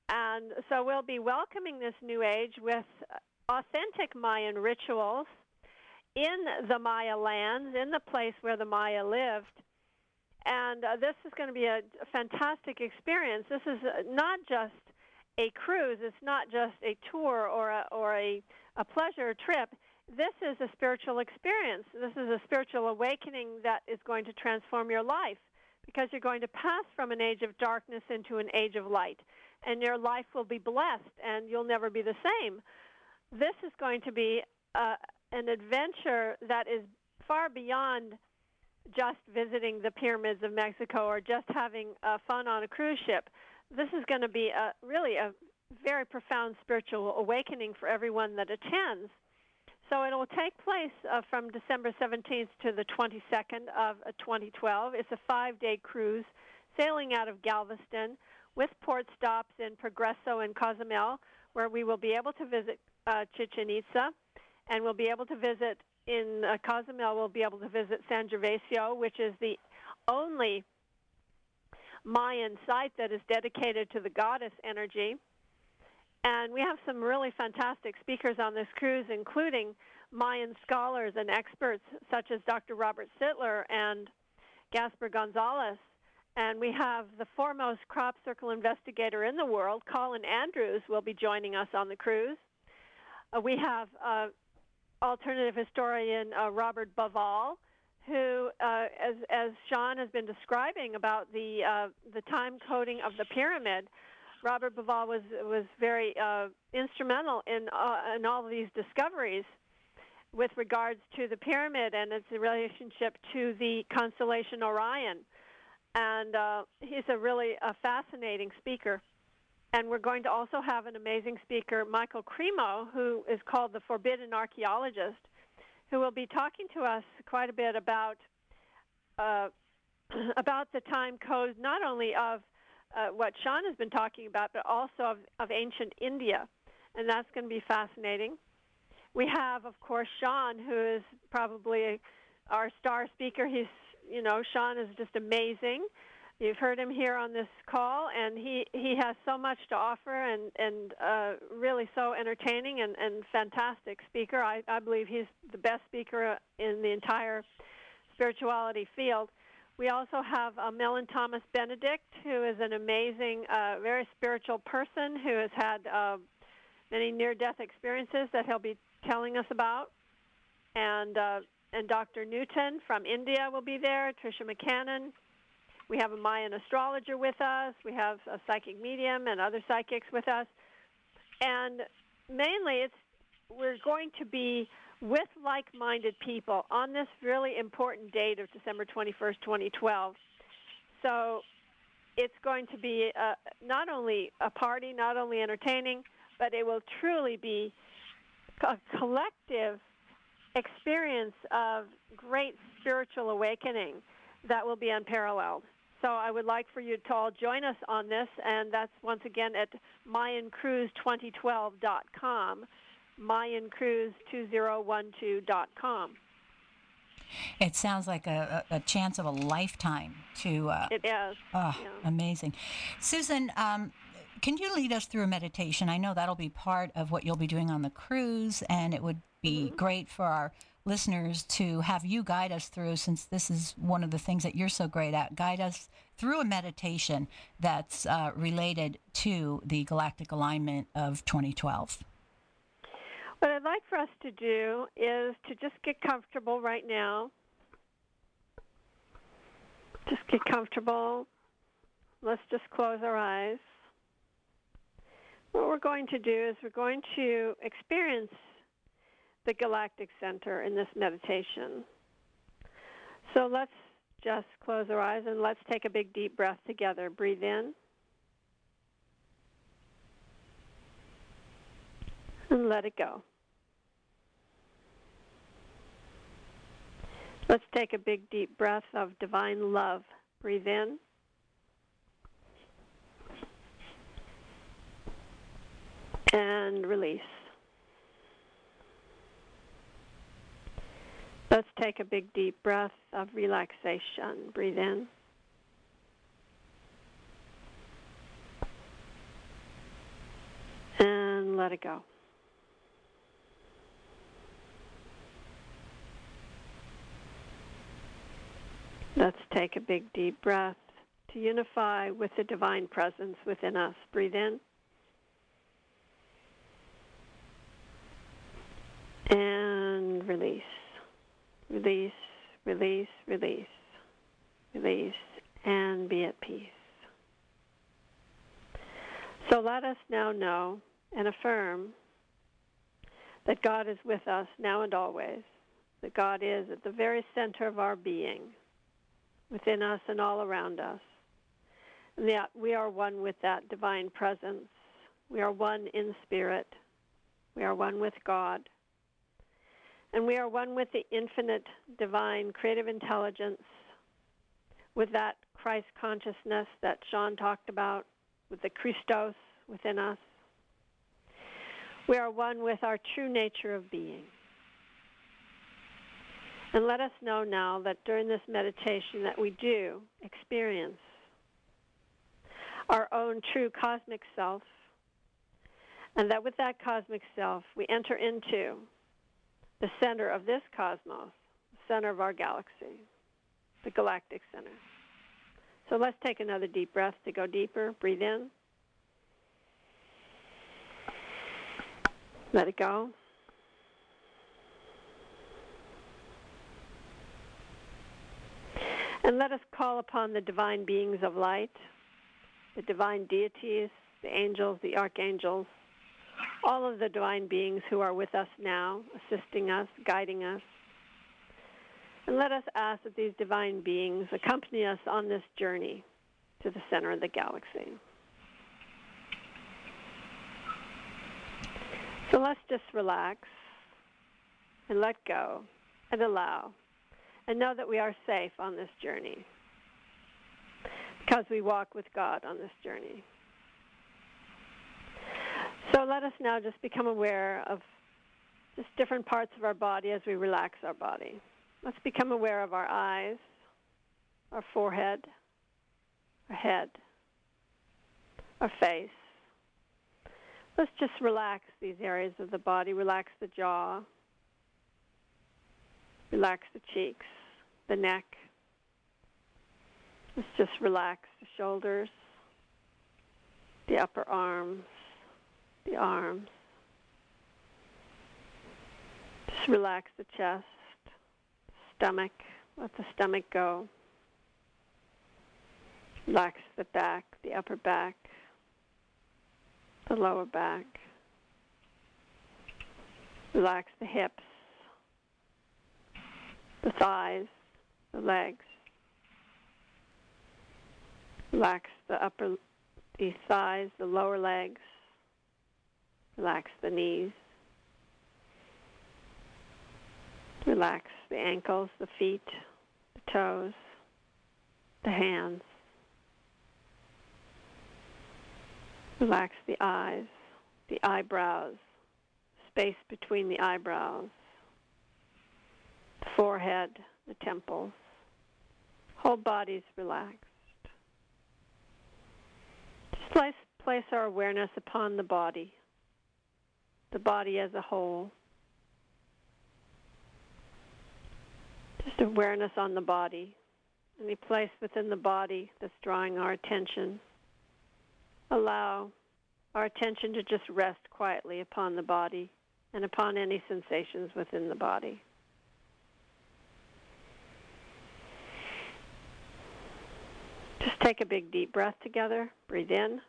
And so we'll be welcoming this new age with authentic Mayan rituals in the Maya lands, in the place where the Maya lived. And uh, this is going to be a, fantastic experience. This is uh, not just a cruise. It's not just a tour or a, or a, a pleasure trip. This is a spiritual experience. This is a spiritual awakening that is going to transform your life because you're going to pass from an age of darkness into an age of light. And your life will be blessed and you'll never be the same. This is going to be uh, an adventure that is far beyond just visiting the pyramids of Mexico or just having uh, fun on a cruise ship this is going to be a really a very profound spiritual awakening for everyone that attends. So it will take place uh, from December 17th to the 22nd of uh, 2012. It's a five-day cruise sailing out of Galveston with port stops in Progreso and Cozumel, where we will be able to visit uh, Chichen Itza, and we'll be able to visit in uh, Cozumel. We'll be able to visit San Gervasio, which is the only Mayan site that is dedicated to the goddess energy. And we have some really fantastic speakers on this cruise, including Mayan scholars and experts such as Dr. Robert Sitler and Gaspar Gonzalez. And we have the foremost crop circle investigator in the world, Colin Andrews, will be joining us on the cruise. Uh, we have uh, alternative historian uh, Robert Bauval, who, uh, as, as Sean has been describing about the, uh, the time coding of the pyramid, Robert Bauval was, was very uh, instrumental in, in all of these discoveries with regards to the pyramid and its relationship to the constellation Orion and uh, he's a really a fascinating speaker. And we're going to also have an amazing speaker, Michael Cremo, who is called the Forbidden Archaeologist, who will be talking to us quite a bit about uh, *clears throat* about the time code, not only of uh, what Sean has been talking about, but also of, of ancient India, and that's going to be fascinating. We have, of course, Sean, who is probably our star speaker. He's you know, Sean is just amazing. You've heard him here on this call, and he, he has so much to offer and, and uh, really so entertaining and, and fantastic speaker. I, I believe he's the best speaker in the entire spirituality field. We also have uh, Mellen-Thomas Benedict, who is an amazing, uh, very spiritual person who has had uh, many near death experiences that he'll be telling us about. And uh, and Dr. Newton from India will be there, Tricia McCannon. We have a Mayan astrologer with us. We have a psychic medium and other psychics with us. And mainly, it's we're going to be with like-minded people on this really important date of December 21st, 2012. So it's going to be uh, not only a party, not only entertaining, but it will truly be a collective experience of great spiritual awakening that will be unparalleled. So I would like for you to all join us on this, and that's once again at MayanCruise2012.com, MayanCruise2012.com. It sounds like a, a, chance of a lifetime to. Uh, it is. Oh, yeah. amazing. Susan, um, can you lead us through a meditation? I know that'll be part of what you'll be doing on the cruise, and it would be mm-hmm. great for our listeners to have you guide us through, since this is one of the things that you're so great at. Guide us through a meditation that's uh, related to the galactic alignment of 2012. What I'd like for us to do is to just get comfortable right now. Just get comfortable. Let's just close our eyes. What we're going to do is we're going to experience the galactic center in this meditation. So let's just close our eyes and let's take a big deep breath together. Breathe in. And let it go. Let's take a big deep breath of divine love. Breathe in. and release. Let's take a big deep breath of relaxation. Breathe in. And let it go. Let's take a big deep breath to unify with the divine presence within us. Breathe in. And release. Release, release, release. Release, and be at peace. So let us now know and affirm that God is with us now and always, that God is at the very center of our being, within us and all around us, and that we are one with that divine presence. We are one in spirit. We are one with God. And we are one with the infinite, divine, creative intelligence, with that Christ consciousness that Sean talked about, with the Christos within us. We are one with our true nature of being. And let us know now that during this meditation that we do experience our own true cosmic self, and that with that cosmic self we enter into the center of this cosmos, the center of our galaxy, the galactic center. So let's take another deep breath to go deeper. Breathe in. Let it go. And let us call upon the divine beings of light, the divine deities, the angels, the archangels, all of the divine beings who are with us now, assisting us, guiding us. And let us ask that these divine beings accompany us on this journey to the center of the galaxy. So let's just relax and let go and allow and know that we are safe on this journey because we walk with God on this journey. So let us now just become aware of just different parts of our body as we relax our body. Let's become aware of our eyes, our forehead, our head, our face. Let's just relax these areas of the body. Relax the jaw. Relax the cheeks, the neck. Let's just relax the shoulders, the upper arms, the arms. Just relax the chest, stomach. Let the stomach go. Relax the back, the upper back, the lower back. Relax the hips, the thighs, the legs. Relax the upper the thighs, the lower legs. Relax the knees. Relax the ankles, the feet, the toes, the hands. Relax the eyes, the eyebrows, space between the eyebrows, forehead, the temples. Whole body's relaxed. Just place, place our awareness upon the body, the body as a whole. Just awareness on the body, any place within the body that's drawing our attention allow our attention to just rest quietly upon the body and upon any sensations within the body. Just take a big deep breath together. Breathe in.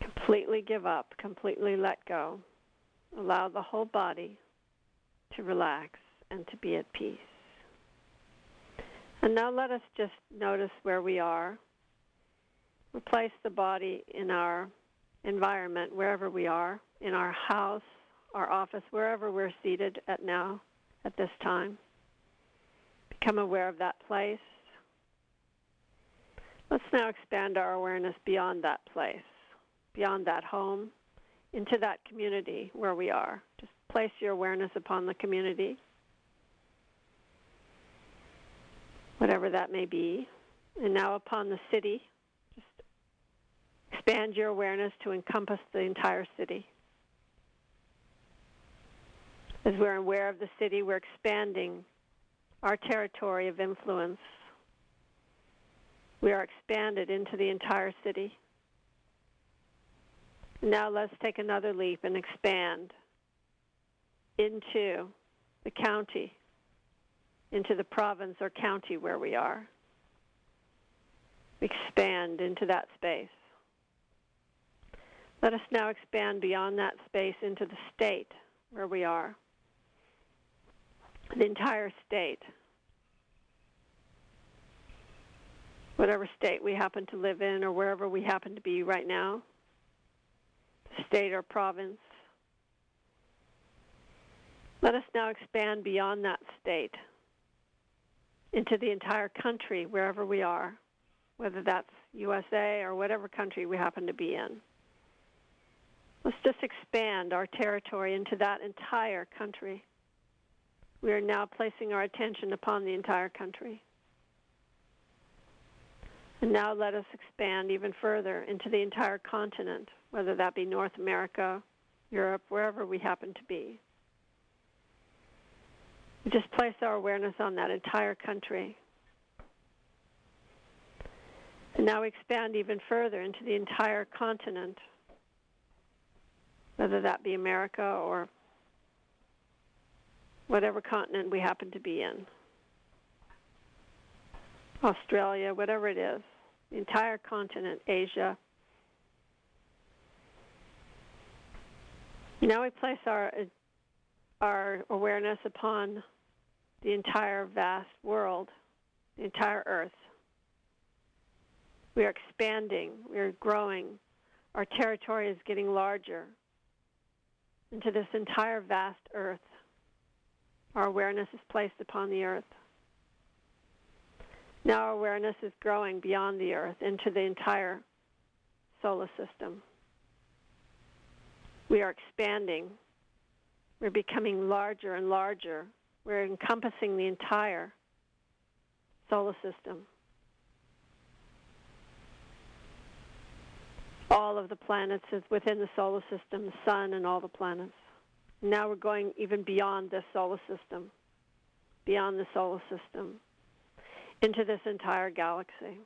Completely give up, completely let go. Allow the whole body to relax and to be at peace. And now let us just notice where we are we place the body in our environment, wherever we are, in our house, our office, wherever we're seated at now, at this time. Become aware of that place. Let's now expand our awareness beyond that place, beyond that home, into that community where we are. Just place your awareness upon the community, whatever that may be, and now upon the city Just expand your awareness to encompass the entire city. As we're aware of the city, we're expanding our territory of influence. We are expanded into the entire city. Now let's take another leap and expand into the county, into the province or county where we are. Expand into that space. Let us now expand beyond that space into the state where we are, the entire state. Whatever state we happen to live in or wherever we happen to be right now, state or province. Let us now expand beyond that state into the entire country, wherever we are, whether that's USA or whatever country we happen to be in. Let's just expand our territory into that entire country. We are now placing our attention upon the entire country. And now let us expand even further into the entire continent, whether that be North America, Europe, wherever we happen to be. We just place our awareness on that entire country. And now we expand even further into the entire continent, whether that be America or whatever continent we happen to be in. Australia, whatever it is, the entire continent, Asia. Now we place our our awareness upon the entire vast world, the entire earth. We are expanding, we are growing. Our territory is getting larger into this entire vast earth. Our awareness is placed upon the earth. Now our awareness is growing beyond the earth into the entire solar system. We are expanding. We're becoming larger and larger. We're encompassing the entire solar system. All of the planets within the solar system, the sun and all the planets. Now we're going even beyond the solar system, beyond the solar system into this entire galaxy.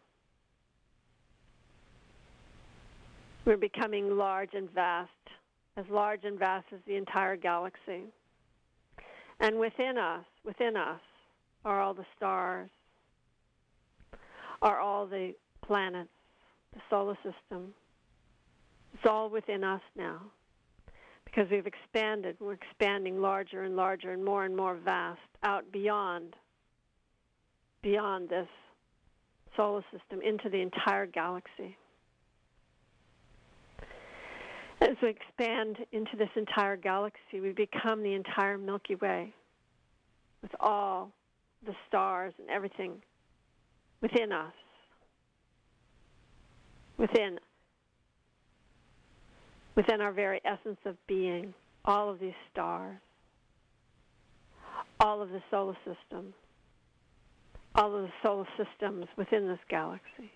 We're becoming large and vast, as large and vast as the entire galaxy. And within us, within us, are all the stars, are all the planets, the solar system. It's all within us now because we've expanded. We're expanding larger and larger and more and more vast out beyond beyond this solar system into the entire galaxy. As we expand into this entire galaxy, we become the entire Milky Way with all the stars and everything within us. Within within our very essence of being, all of these stars, all of the solar system, all of the solar systems within this galaxy.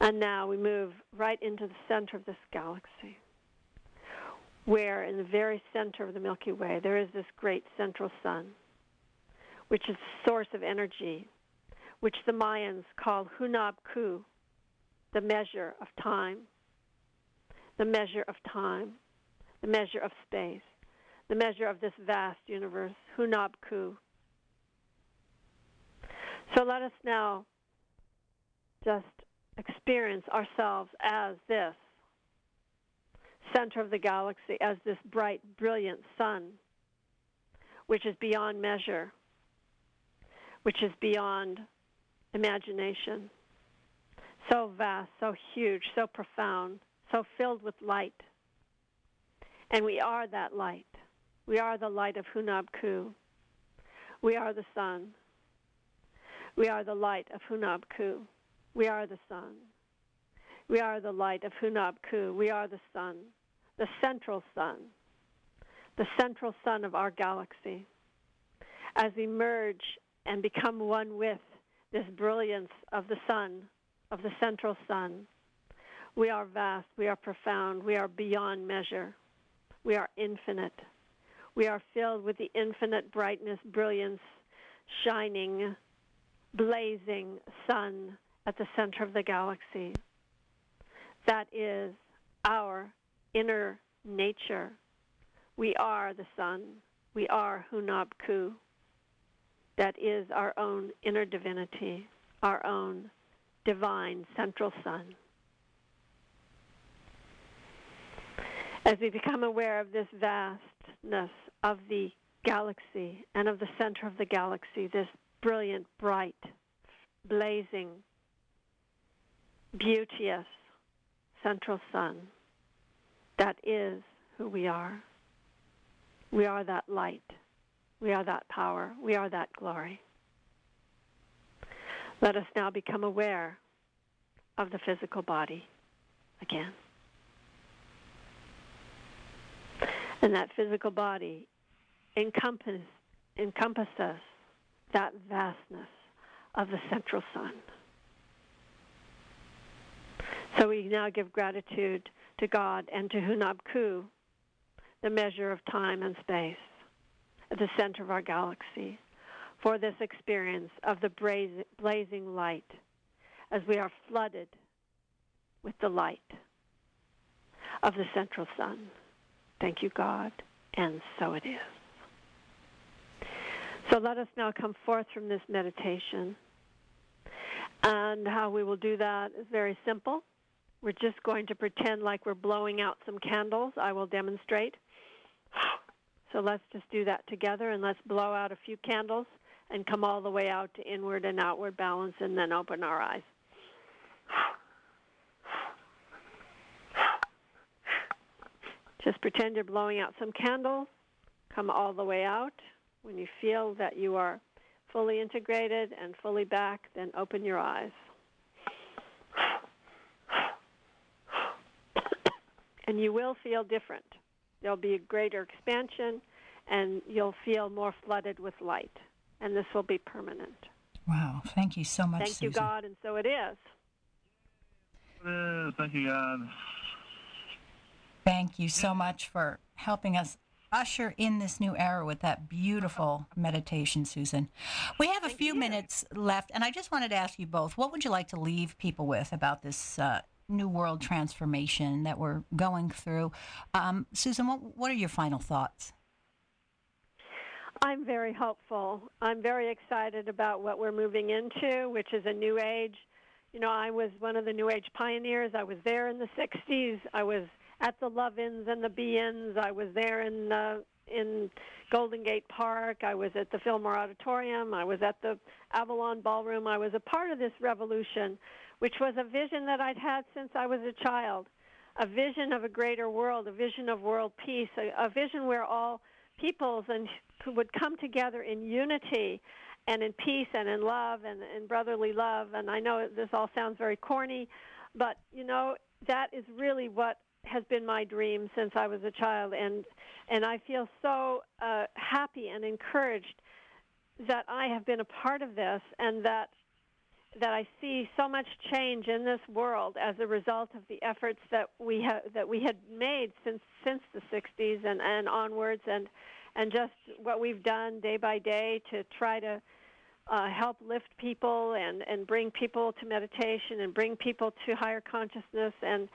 And now we move right into the center of this galaxy, where in the very center of the Milky Way there is this great central sun, which is the source of energy, which the Mayans called Hunab Ku, the measure of time, the measure of time, the measure of space, the measure of this vast universe, Hunab Ku. So let us now just experience ourselves as this center of the galaxy, as this bright, brilliant sun, which is beyond measure, which is beyond imagination. So vast, so huge, so profound, so filled with light. And we are that light. We are the light of Hunab Ku. We are the sun. We are the light of Hunab Ku. We are the sun. We are the light of Hunab Ku. We are the sun, the central sun, the central sun of our galaxy. As we merge and become one with this brilliance of the sun, of the central sun, we are vast, we are profound, we are beyond measure, we are infinite. We are filled with the infinite brightness, brilliance, shining blazing sun at the center of the galaxy. That is our inner nature. We are the sun. We are Hunab Ku. That is our own inner divinity, our own divine central sun. As we become aware of this vastness of the galaxy and of the center of the galaxy, this brilliant, bright, blazing, beauteous central sun. That is who we are. We are that light. We are that power. We are that glory. Let us now become aware of the physical body again. And that physical body encompass, encompasses that vastness of the central sun. So we now give gratitude to God and to Hunab Ku, the measure of time and space, at the center of our galaxy, for this experience of the blazing light as we are flooded with the light of the central sun. Thank you, God, and so it is. So let us now come forth from this meditation. And how we will do that is very simple. We're just going to pretend like we're blowing out some candles. I will demonstrate. So let's just do that together and let's blow out a few candles and come all the way out to inward and outward balance and then open our eyes. Just pretend you're blowing out some candles. Come all the way out. When you feel that you are fully integrated and fully back, then open your eyes. And you will feel different. There'll be a greater expansion, and you'll feel more flooded with light. And this will be permanent. Wow. Thank you so much. Thank Susan. you, God, and so it is. Uh, thank you, God. Thank you so much for helping us usher in this new era with that beautiful meditation, Susan. We have a few minutes left, and I just wanted to ask you both what would you like to leave people with about this uh, new world transformation that we're going through? Um, Susan, what, what are your final thoughts? I'm very hopeful. I'm very excited about what we're moving into, which is a new age. You know, I was one of the new age pioneers. I was there in the 60s. I was at the Love-Ins and the Be-Ins. I was there in in Golden Gate Park. I was at the Fillmore Auditorium. I was at the Avalon Ballroom. I was a part of this revolution, which was a vision that I'd had since I was a child, a vision of a greater world, a vision of world peace, a, a vision where all peoples and would come together in unity and in peace and in love and in brotherly love. And I know this all sounds very corny, but you know that is really what has been my dream since I was a child, and and I feel so uh, happy and encouraged that I have been a part of this, and that that I see so much change in this world as a result of the efforts that we have that we had made since since the 60s and and onwards, and and just what we've done day by day to try to uh, help lift people and and bring people to meditation and bring people to higher consciousness and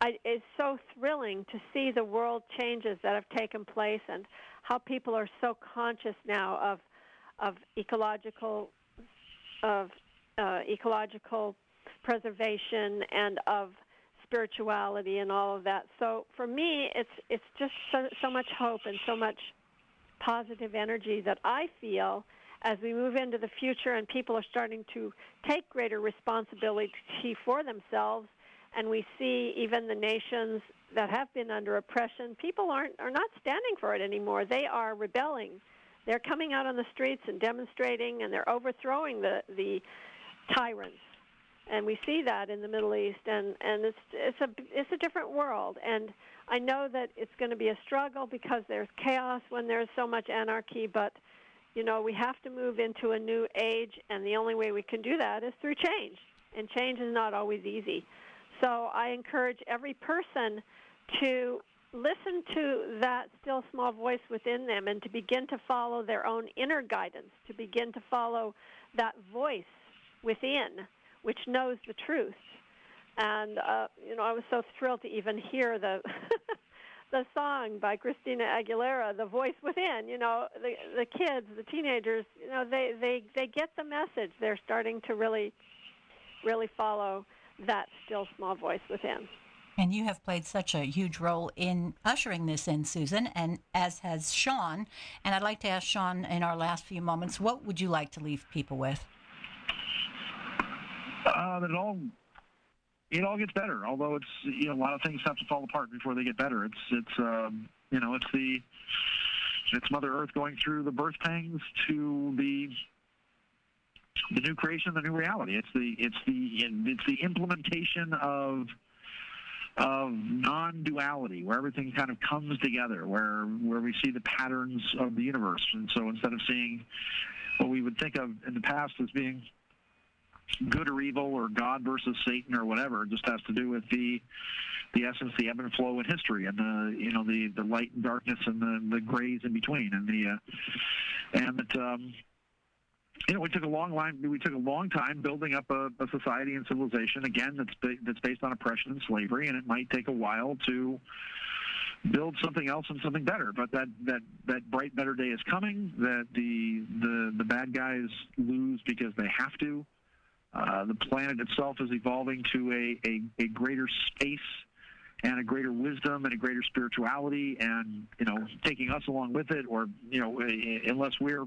It's so thrilling to see the world changes that have taken place and how people are so conscious now of of ecological of uh, ecological preservation and of spirituality and all of that. So for me, it's it's just so, so much hope and so much positive energy that I feel as we move into the future and people are starting to take greater responsibility for themselves and we see even the nations that have been under oppression, people aren't are not standing for it anymore. They are rebelling. They're coming out on the streets and demonstrating, and they're overthrowing the the tyrants. And we see that in the Middle East, and and it's it's a it's a different world. And I know that it's going to be a struggle because there's chaos when there's so much anarchy, but you know we have to move into a new age, and the only way we can do that is through change. And change is not always easy. So I encourage every person to listen to that still small voice within them and to begin to follow their own inner guidance, to begin to follow that voice within which knows the truth. And uh, you know, I was so thrilled to even hear the *laughs* the song by Christina Aguilera, "The Voice Within." You know, the the kids, the teenagers, you know, they they they get the message. They're starting to really really follow that still small voice within. And you have played such a huge role in ushering this in, Susan, and as has Sean. And I'd like to ask Sean in our last few moments, what would you like to leave people with? Uh, that it all it all gets better. Although it's you know a lot of things have to fall apart before they get better. It's it's um, you know it's the it's Mother Earth going through the birth pangs to the the new creation, the new reality. It's the it's the it's the implementation of of non-duality, where everything kind of comes together, where where we see the patterns of the universe, and so instead of seeing what we would think of in the past as being good or evil or God versus Satan or whatever, it just has to do with the the essence, the ebb and flow in history, and the you know the the light and darkness and the the grays in between, and the uh, and that um, you know, we took a long line. We took a long time building up a, a society and civilization. Again, that's ba- that's based on oppression and slavery, and it might take a while to build something else and something better. But that that that bright, better day is coming. That the the the bad guys lose because they have to. Uh, the planet itself is evolving to a, a, a greater space and a greater wisdom and a greater spirituality, and you know, taking us along with it, or you know, unless we're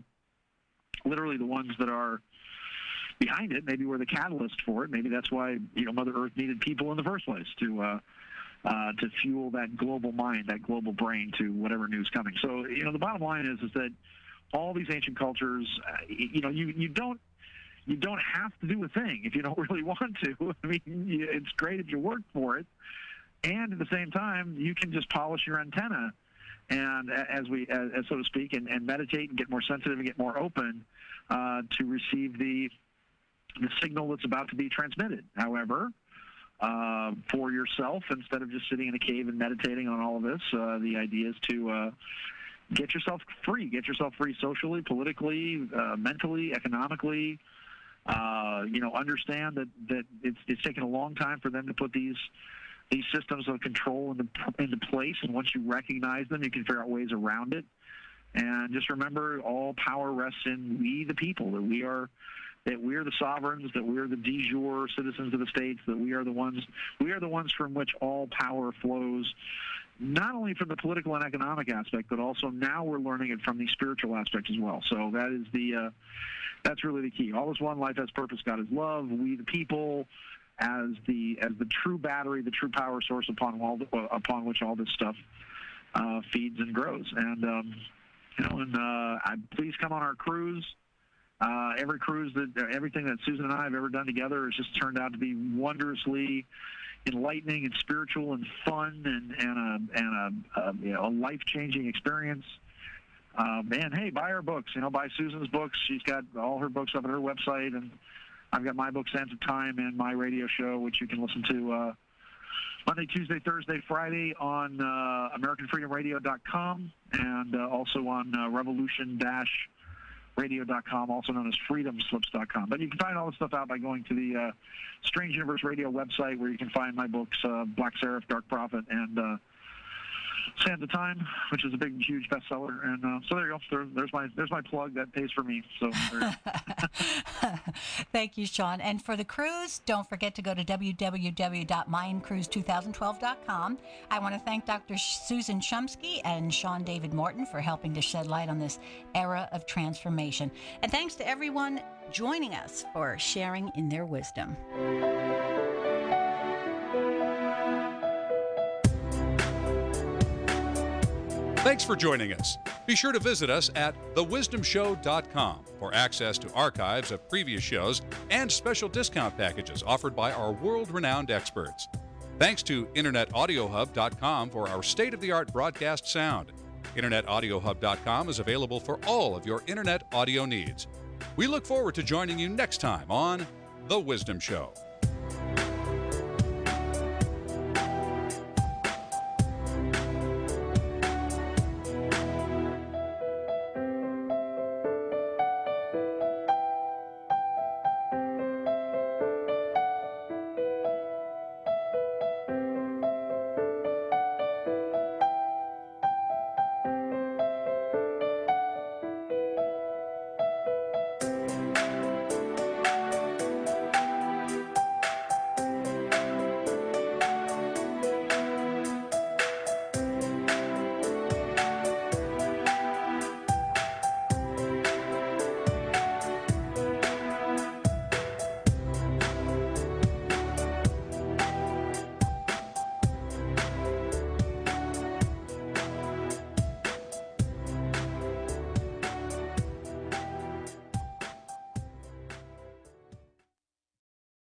literally the ones that are behind it. Maybe we're the catalyst for it. Maybe that's why you know Mother Earth needed people in the first place to uh, uh, to fuel that global mind, that global brain to whatever news coming. So you know the bottom line is is that all these ancient cultures, uh, you know, you you don't. You don't have to do a thing if you don't *laughs* really want to. I mean, it's great if you work for it, and at the same time, you can just polish your antenna and as we, as, so to speak, and, and, meditate and get more sensitive and get more open uh, to receive the the signal that's about to be transmitted. However, uh, for yourself, instead of just sitting in a cave and meditating on all of this, uh, the idea is to uh, get yourself free. Get yourself free socially, politically, uh, mentally, economically. Uh, you know, understand that that it's, it's taken a long time for them to put these these systems of control into, into place. And once you recognize them, you can figure out ways around it. And just remember, all power rests in we, the people. That we are, that we are the sovereigns. That we are the de jure citizens of the states. That we are the ones. We are the ones from which all power flows. Not only from the political and economic aspect, but also now we're learning it from the spiritual aspect as well. So that is the, uh, that's really the key. All is one. Life has purpose. God is love. We, the people as the as the true battery, the true power source upon all upon which all this stuff uh, feeds and grows. And um, you know, and uh, I, please come on our cruise. Uh, every cruise that everything that Susan and I have ever done together has just turned out to be wondrously enlightening and spiritual and fun and and a and a, a you know a life changing experience. Uh, man, hey, buy our books. You know, buy Susan's books. She's got all her books up at her website, and I've got my book, Sands of Time, and my radio show, which you can listen to uh, Monday, Tuesday, Thursday, Friday on uh, AmericanFreedomRadio.com and uh, also on uh, Revolution-Radio.com, also known as FreedomSlips.com. But you can find all this stuff out by going to the uh, Strange Universe Radio website, where you can find my books, uh, Black Seraph, Dark Prophet, and uh, Sands of Time, which is a big, huge bestseller. And uh, so there you go. There, there's my there's my plug that pays for me. So *laughs* thank you, Sean. And for the cruise, don't forget to go to www.mayancruise2012.com. I want to thank Dr. Susan Shumsky and Sean David Morton for helping to shed light on this era of transformation. And thanks to everyone joining us for sharing in their wisdom. Thanks for joining us. Be sure to visit us at thewisdomshow.com for access to archives of previous shows and special discount packages offered by our world renowned experts. Thanks to InternetAudioHub.com for our state of the art broadcast sound. InternetAudioHub.com is available for all of your internet audio needs. We look forward to joining you next time on The Wisdom Show.